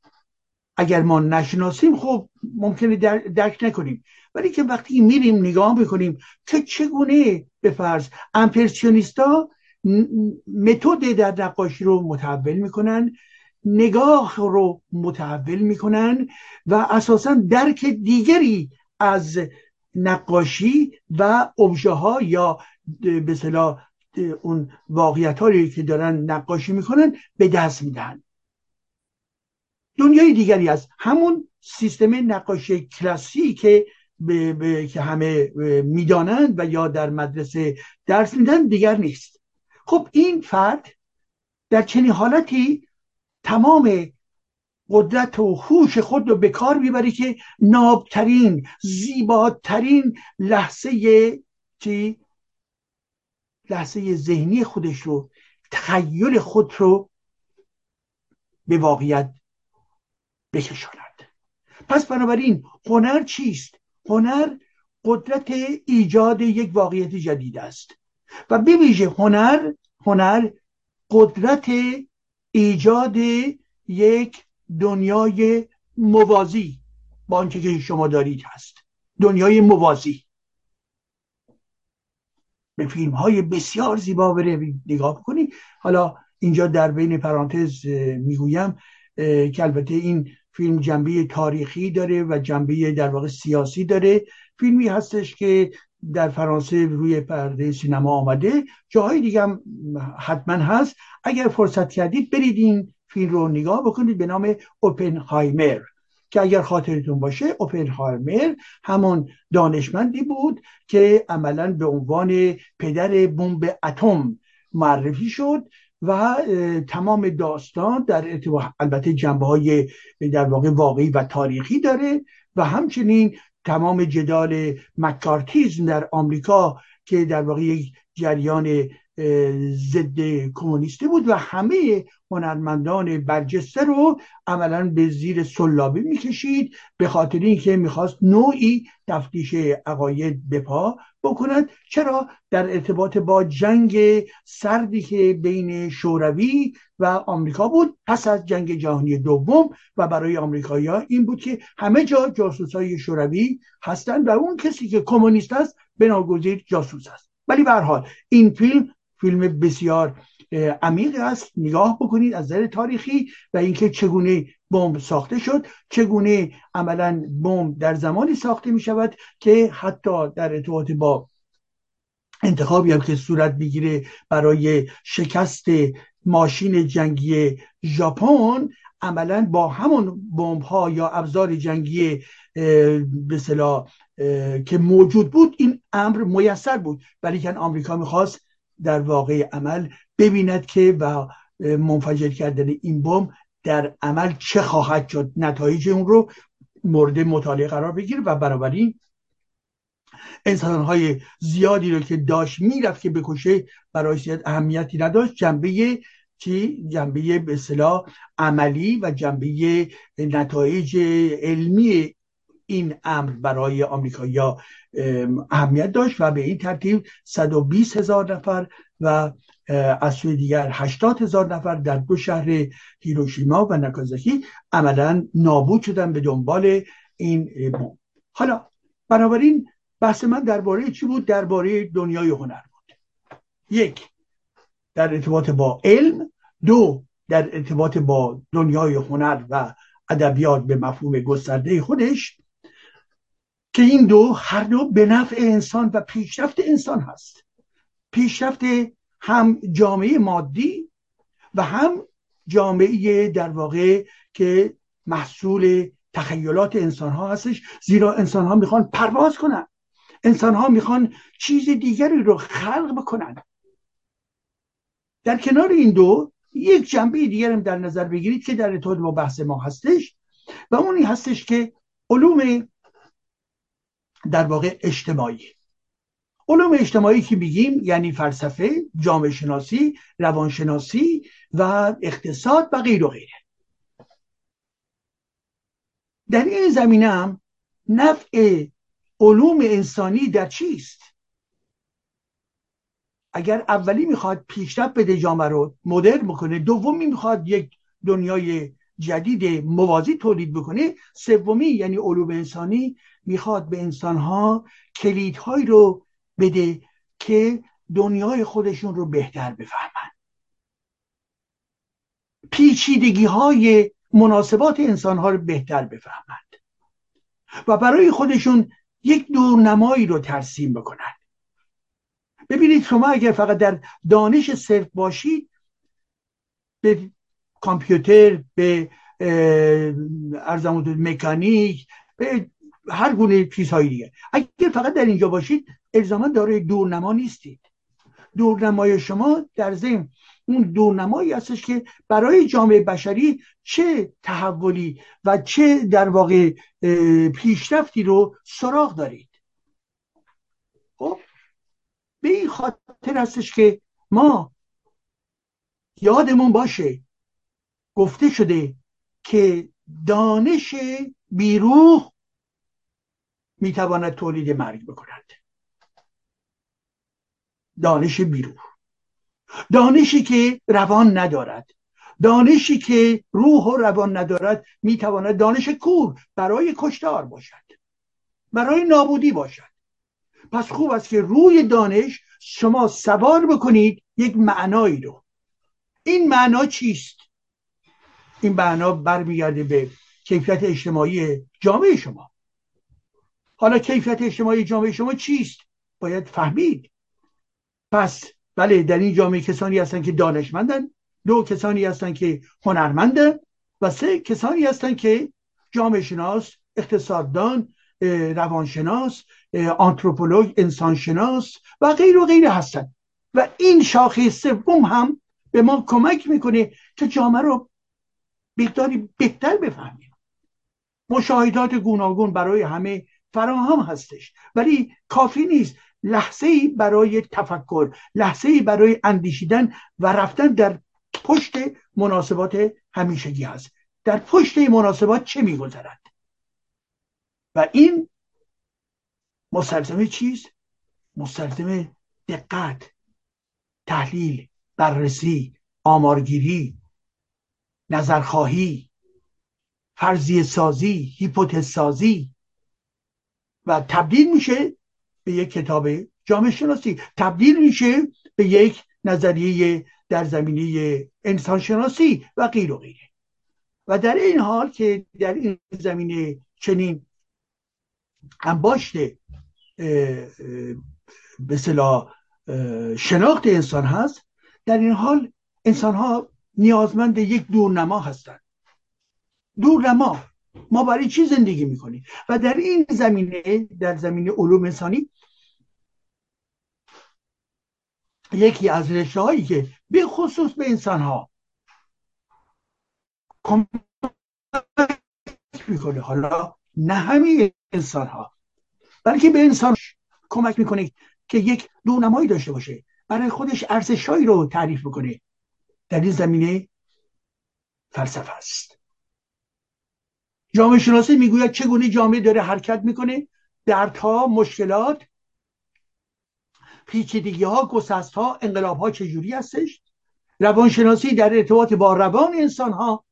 S2: اگر ما نشناسیم خب ممکنه درک نکنیم. ولی که وقتی میریم نگاه می‌کنیم که چگونه به فرض امپرسیونیستا متد در نقاشی رو متحول می‌کنن نگاه رو متحول می‌کنن و اساسا درک دیگری از نقاشی و ابژه ها یا به صلاح اون واقعیت هایی که دارن نقاشی می‌کنن به دست میدن. دنیای دیگری از همون سیستم نقاشی کلاسی که به, که همه می‌دانند و یا در مدرسه درس میدن دیگر نیست. خب این فرد در چنین حالتی تمام قدرت و خوش خود رو به کار می‌بره که نابترین زیباترین لحظه چی؟ لحظه ذهنی خودش رو تخیل خود رو به واقعیت بکشاند. پس بنابراین هنر چیست؟ هنر قدرت ایجاد یک واقعیت جدید است. و بویژه هنر هنر قدرت ایجاد یک دنیای موازی با آنچه که شما دارید هست. دنیای موازی. به فیلم های بسیار زیبا بروید نگاه کنید حالا اینجا در بین پرانتز می‌گویم که البته این فیلم جنبه تاریخی داره و جنبه در واقع سیاسی داره. فیلمی هستش که در فرانسه روی پرده سینما آمده. جاهای دیگه هم حتما هست. اگر فرصت کردید برید این فیلم رو نگاه بکنید به نام اوپنهایمر که اگر خاطرتون باشه اوپنهایمر همون دانشمندی بود که عملا به عنوان پدر بمب اتم معرفی شد و تمام داستان در البته جنبه های در واقع واقعی و تاریخی داره و همچنین تمام جدال مکارتیزم در آمریکا که در واقع یک جریان ضد کمونیستی بود و همه هنرمندان برجسته رو عملا به زیر سلابی می‌کشید به خاطر اینکه می‌خواست نوعی تفتیش عقاید بپا بکند. چرا؟ در ارتباط با جنگ سردی که بین شوروی و آمریکا بود پس از جنگ جهانی دوم و برای آمریکایی‌ها این بود که همه جا جاسوس های شوروی هستند و اون کسی که کمونیست است بناگزیر جاسوس است. ولی به حال این فیلم فیلم بسیار عمیق است. نگاه بکنید از نظر تاریخی و اینکه چگونه بمب ساخته شد چگونه عملا بمب در زمانی ساخته می شود که حتی در ارتباط با انتخابی هم که صورت بگیره برای شکست ماشین جنگی ژاپن عملا با همون بمب ها یا ابزار جنگی به که موجود بود این امر میسر بود. ولی که آمریکا می‌خواست در واقع عمل ببیند که و منفجر کردن این بم در عمل چه خواهد شد نتایج اون رو مورد مطالعه قرار بگیره و بنابراین انسان های زیادی رو که داشت می‌رفت که بکشه برای اهمیتی نداشت جنبه چی؟ جنبه به عملی و جنبه نتایج علمی این امر برای آمریکایی‌ها اهمیت داشت و به این ترتیب 120 هزار نفر و از سوی دیگر 80 هزار نفر در دو شهر هیروشیما و ناکازاکی عملا نابود شدن به دنبال این بمب. حالا بنابراین بحث من درباره چی بود؟ درباره دنیای هنر بود. یک در ارتباط با علم. دو در ارتباط با دنیای هنر و ادبیات به مفهوم گسترده خودش. که این دو هر دو به نفع انسان و پیشرفت انسان هست. پیشرفت هم جامعه مادی و هم جامعه در واقع که محصول تخیلات انسان ها هستش. زیرا انسان ها می‌خوان پرواز کنن. انسان ها می‌خوان چیز دیگری رو خلق بکنن. در کنار این دو یک جنبه دیگر هم در نظر بگیرید که در ارتباط با بحث ما هستش و اونی هستش که علوم در واقع اجتماعی. علوم اجتماعی که بگیم یعنی فلسفه جامعه شناسی روانشناسی و اقتصاد و غیر و غیره. در این زمینه هم نفع علوم انسانی در چیست؟ اگر اولی می‌خواد پیشرفت بده جامعه رو مدرن بکنه دومی می‌خواد یک دنیای جدید موازی تولید بکنه سومی یعنی علوم انسانی می‌خواد به انسانها کلیدهایی رو بده که دنیای خودشون رو بهتر بفهمن. پیچیدگی های مناسبات انسان ها رو بهتر بفهمند و برای خودشون یک دورنمایی رو ترسیم بکنند ببینید شما اگر فقط در دانش صرف باشید به کامپیوتر به ارزمون مکانیک به هر گونه چیزهایی دیگه. اگر فقط در اینجا باشید الزاما دارای دورنما نیستید. دورنمای شما در ذهن اون دورنمایی هستش که برای جامعه بشری چه تحولی و چه در واقع پیشرفتی رو سراغ دارید. خب؟ به این خاطر هستش که ما یادمون باشه گفته شده که دانش بیروح می‌تواند تولید مرگ بکند. دانش بیروح دانشی که روان ندارد. دانشی که روح و روان ندارد می‌تواند دانش کور برای کشتار باشد. برای نابودی باشد. پس خوب است که روی دانش شما سوار بکنید یک معنایی رو. این معنا چیست؟ این معنا برمیگرده به کیفیت اجتماعی جامعه شما. حالا کیفیت اجتماعی جامعه شما چیست؟ باید فهمید. پس بله در این جامعه کسانی هستند که دانشمندن دو کسانی هستند که هنرمندن و سه کسانی هستند که جامعه شناس اقتصاددان روانشناس آنتروپولوژ انسانشناس و غیر و غیر هستند و این شاخه سوم هم به ما کمک می‌کنه که جامعه رو بهتری بهتر بفهمیم. مشاهدات گوناگون برای همه فراهم هستش. ولی کافی نیست. لحظه ای برای تفکر لحظه ای برای اندیشیدن و رفتن در پشت مناسبات همیشگی هست. در پشت مناسبات چه میگذرد؟ و این مستلزم چیست؟ مستلزم دقت تحلیل بررسی آمارگیری نظرخواهی فرضیه سازی هیپوتز سازی و تبدیل میشه به یک کتاب جامعه شناسی. تبدیل میشه به یک نظریه در زمینه انسان شناسی و غیر و غیره. و در این حال که در این زمینه چنین انباشت به صلاح شناخت انسان هست در این حال انسان ها نیازمند یک دورنما هستند. دورنما ما برای چی زندگی می‌کنیم و در این زمینه در زمینه علوم انسانی یکی از رشته هایی که به خصوص به انسان ها کمک می‌کنه حالا نه همه انسان ها بلکه به انسان کمک می‌کنه که یک دونمایی داشته باشه برای خودش ارزشهایی رو تعریف بکنه. در این زمینه فلسفه است. جامعه شناسی می‌گوید چگونه جامعه داره حرکت می‌کنه؟ دردها مشکلات. پیچیدگی ها گسست ها انقلاب ها چجوری هستش؟ روانشناسی در ارتباط با روان انسان ها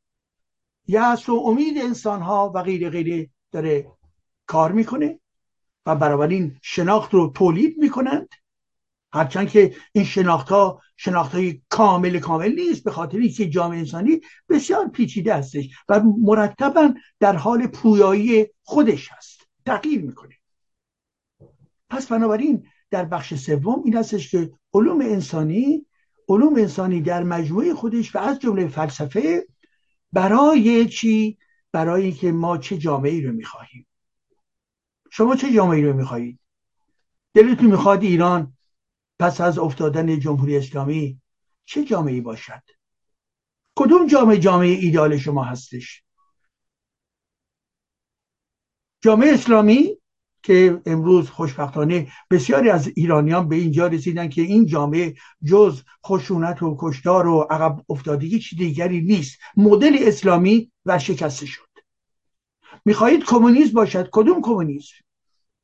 S2: یأس و امید انسان ها و غیر غیره داره کار می‌کنه و بنابراین شناخت رو تولید می‌کنند. هرچند که این شناخت ها شناخت های کامل کامل نیست به خاطر اینکه جامعه انسانی بسیار پیچیده هستش و مرتبا در حال پویایی خودش هست. تغییر می‌کنه. پس بنابراین در بخش سوم این هستش که علوم انسانی علوم انسانی در مجموعه خودش و از جمله فلسفه برای چی؟ برای اینکه ما چه جامعه ای رو می‌خواهیم. شما چه جامعه ای رو می‌خواهید؟ دلتون می‌خواد ایران پس از افتادن جمهوری اسلامی چه جامعه ای باشد؟ کدوم جامعه جامعه ایدال شما هستش؟ جامعه اسلامی که امروز خوشبختانه بسیاری از ایرانیان به اینجا رسیدن که این جامعه جز خشونت و کشتار و عقب افتادگی چیز دیگری نیست. مدل اسلامی ورشکسته شد. می‌خواهید کمونیسم باشد؟ کدوم کمونیسم؟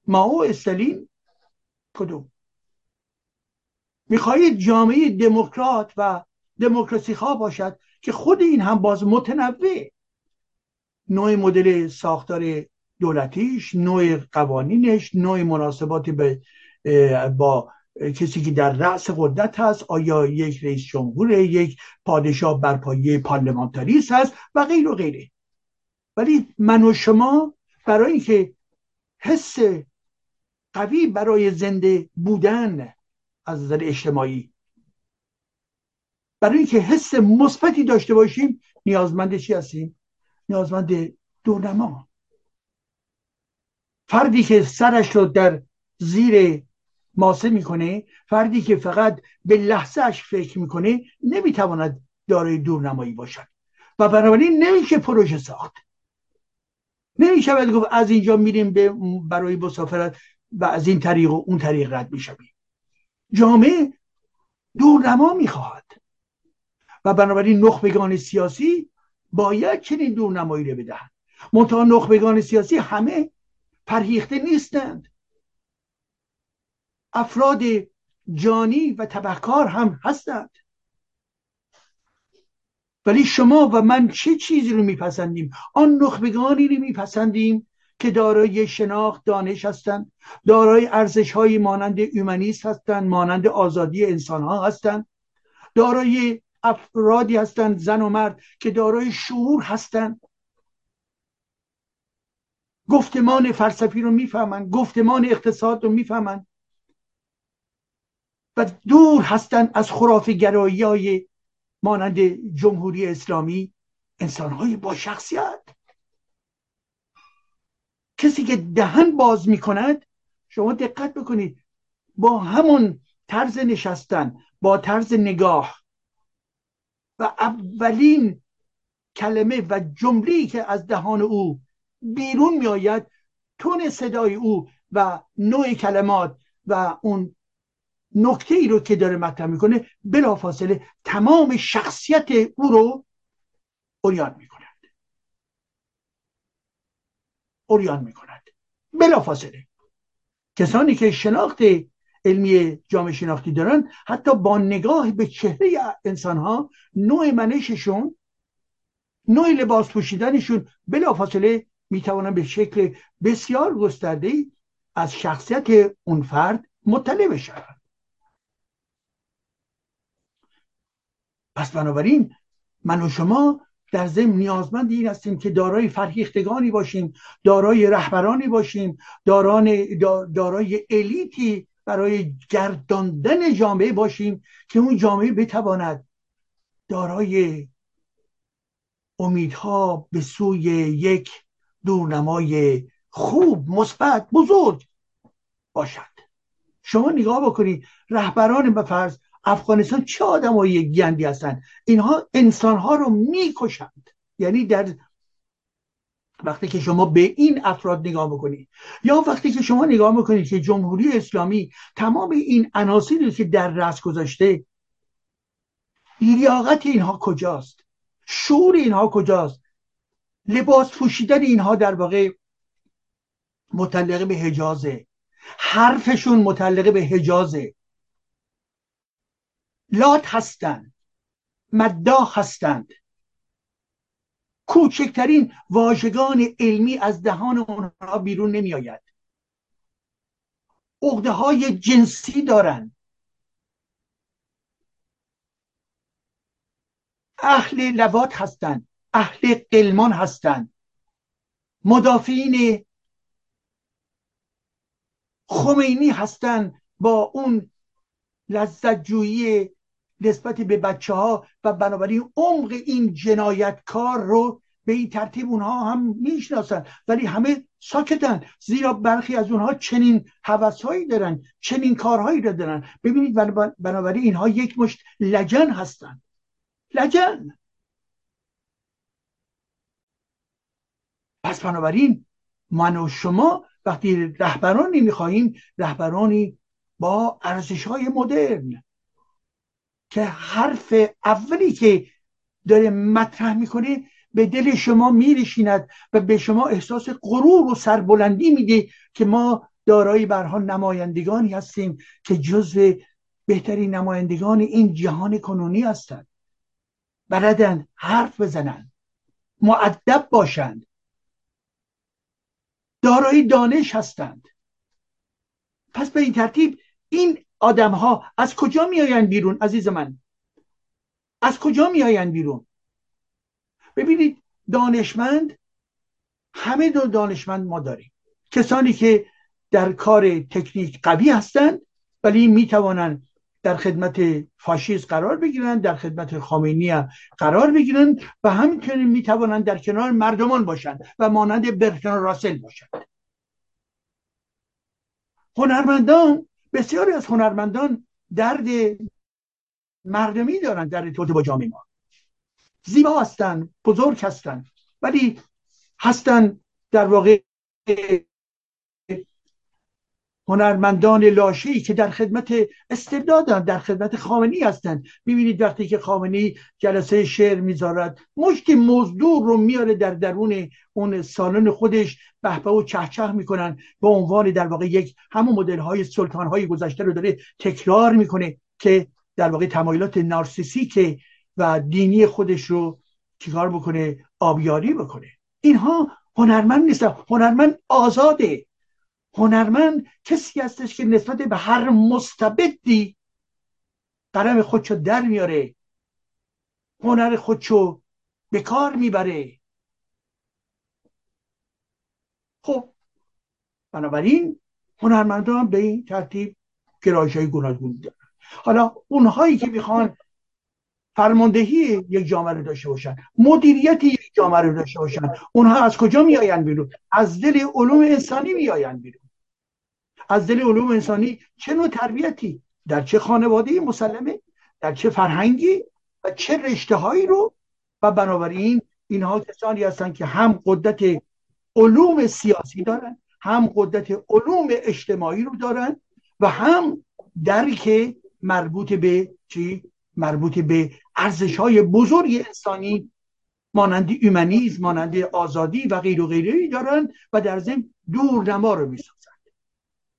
S2: ما و استالین؟ کدوم؟ می‌خواهید جامعه دموکرات و دموکراسی خواه باشد که خود این هم باز متنوع. نوع مدل ساختار دولتیش نوع قوانینش نوع مناسبات به با کسی که در رأس قدرت هست آیا یک رئیس جمهور یک پادشاه بر پایه پارلمانتاریست هست و غیر و غیره. ولی من و شما برای اینکه حس قوی برای زنده بودن از نظر اجتماعی. برای اینکه حس مثبتی داشته باشیم نیازمند چی هستیم؟ نیازمند دورنما فردی که سرش رو در زیر ماسه می‌کنه فردی که فقط به لحظهش فکر می‌کنه نمی‌تواند دارای دورنمایی باشد. و بنابراین نمیشه پروژه ساخت. نمیشه گفت از اینجا میریم به برای مسافرت و از این طریق و اون طریق رد می‌شویم. جامعه دورنما می‌خواهد. و بنابراین نخبگان سیاسی باید چنین دورنمایی رو بدهند. منتها نخبگان سیاسی همه پرهیخته نیستند. افراد جانی و تبهکار هم هستند. ولی شما و من چه چیزی رو میپسندیم؟ آن نخبگانی رو میپسندیم که دارای شناخت دانش هستند دارای ارزش های مانند اومانیست هستند مانند آزادی انسان ها هستند دارای افرادی هستند زن و مرد که دارای شعور هستند گفتمان فلسفی رو می‌فهمند گفتمان اقتصاد رو می‌فهمند و دور هستند از خرافی گرایی های مانند جمهوری اسلامی انسان های با شخصیت. کسی که دهن باز می کند شما دقت بکنید با همون طرز نشستن با طرز نگاه. و اولین کلمه و جمله که از دهان او بیرون میآید تون صدای او و نوع کلمات و اون نکته ای رو که داره مطرح می‌کنه بلافاصله تمام شخصیت او رو اوریان می‌کند. اوریان می‌کند بلافاصله. کسانی که شناخت علمی جامعه شناختی دارن حتی با نگاه به چهره انسان ها نوع منششون نوع لباس پوشیدنشون بلافاصله می‌توانن به شکل بسیار گسترده از شخصیت اون فرد مطلع بشن پس بنابراین من و شما در ضمن نیازمند این هستیم که دارای فرهیختگانی باشیم دارای رهبرانی باشیم دارای الیتی برای گرداندن جامعه باشیم که اون جامعه بتواند دارای امیدها به سوی یک دورنمای خوب مثبت بزرگ باشد. شما نگاه بکنید رهبران به فرض افغانستان چه های گندی هستند؟ اینها انسانها رو می‌کشند. یعنی در وقتی که شما به این افراد نگاه می‌کنید یا وقتی که شما نگاه می‌کنید که جمهوری اسلامی تمام این عناصری که در رأس گذاشته لیاقت اینها کجاست؟ شعور اینها کجاست؟ لباس پوشیدن اینها در واقع متعلق به حجازه. حرفشون متعلق به حجازه. لات هستند مداح هستند. کوچکترین واژگان علمی از دهان اونها بیرون نمی آید اغده های جنسی دارند. اهل لوات هستند اهل قلمان هستند. مدافعین خمینی هستند با اون لذت جویی نسبت به بچه ها و بنابراین عمق این جنایتکار رو به این ترتیب اونها هم می‌شناسن. ولی همه ساکتن. زیرا برخی از اونها چنین هوسهایی دارن چنین کارهایی رو دارن. ببینید بنابراین اینها یک مشت لجن هستن. لجن! پس بنابراین من و شما وقتی رهبرانی می‌خواهیم رهبرانی با ارزش های مدرن. که حرف اولی که داره مطرح می‌کنه به دل شما میرشیند و به شما احساس غرور و سربلندی میده که ما دارای برها نمایندگانی هستیم که جزو بهترین نمایندگان این جهان کنونی هستند. بلدن حرف بزنند معدب باشند. دارای دانش هستند. پس به این ترتیب این آدم ها از کجا میآیند بیرون عزیز من؟ از کجا میآیند بیرون؟ ببینید دانشمند همه دو دانشمند ما داریم. کسانی که در کار تکنیک قوی هستند ولی می توانند در خدمت فاشیست قرار بگیرند در خدمت خامینی قرار بگیرند و همینطور می توانند در کنار مردمان باشند و مانند برتن راسل باشند. هنرمندان بسیاری از هنرمندان درد مردمی دارند در ارتباط با جامعه ما. زیبا هستند بزرگ هستند ولی هستند در واقع هنرمندان لاشی که در خدمت استبدادن در خدمت خامنی هستند. ببینید وقتی که خامنی جلسه شعر می‌ذارد مشت مزدور رو میاره در درون اون سالن خودش بهبه و چهچه می‌کنن. به عنوان در واقع یک همون مدل های سلطان های گذشته رو داره تکرار می‌کنه که در واقع تمایلات نارسیسیک و دینی خودش رو چیکار بکنه؟ آبیاری بکنه. اینها هنرمند نیستن. هنرمند آزاده. هنرمند کسی هستش که نسبت به هر مستبدی قلم خودشو در میاره هنر خودشو به کار می‌بره. خب بنابراین هنرمندان به این ترتیب گرایش های گوناگون دارن. حالا اونهایی که می‌خوان فرماندهی یک جامعه رو داشته باشن مدیریت یک جامعه رو داشته باشن اونها از کجا میآیند بیرون؟ از دل علوم انسانی میآیند بیرون. از دل علوم انسانی چه نوع تربیتی در چه خانواده مسلمه در چه فرهنگی و چه رشته هایی رو؟ و بنابراین اینها کسانی هستند که هم قدرت علوم سیاسی دارن هم قدرت علوم اجتماعی رو دارن و هم درک مربوط به چی؟ مربوط به ارزش های بزرگ انسانی مانند ایمنیز مانند آزادی و غیر و غیره دارن و در ضمن دورنما رو می‌سازن.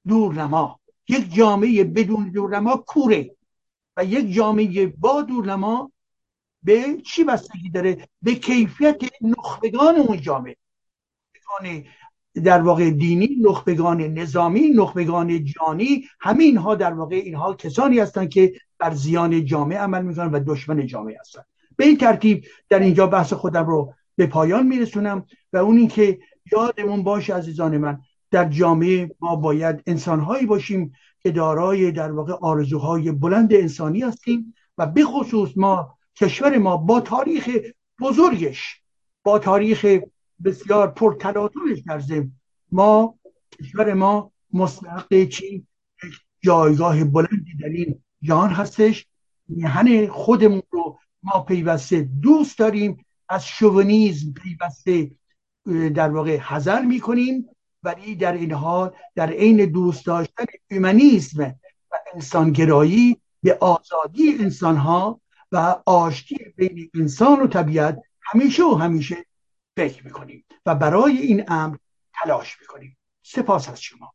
S2: دورنما. یک جامعه بدون دورنما کوره. و یک جامعه با دورنما به چی بستگی داره؟ به کیفیت نخبگان اون جامعه. در واقع دینی نخبگان نظامی نخبگان جانی همین ها در واقع اینها کسانی هستند که بر زیان جامعه عمل می‌کنن و دشمن جامعه هستند به این ترتیب در اینجا بحث خودم رو به پایان میرسونم و اون اینکه یادمون باشه عزیزان من در جامعه ما باید انسانهایی باشیم که دارای در واقع آرزوهای بلند انسانی هستیم و به خصوص ما کشور ما با تاریخ بزرگش با تاریخ بسیار پرتلاطمش در ما کشور ما مستحق چی؟ جایگاه بلندی در این جهان هستش. میهن خودمون رو ما پیوسته دوست داریم. از شوونیزم پیوسته در واقع حذر می‌کنیم. ولی در این حال در عین دوست داشتن اومانیسم و انسانگرایی به آزادی انسان ها و آشتی بین انسان و طبیعت همیشه و همیشه فکر می‌کنیم و برای این امر تلاش می‌کنیم. سپاس از شما.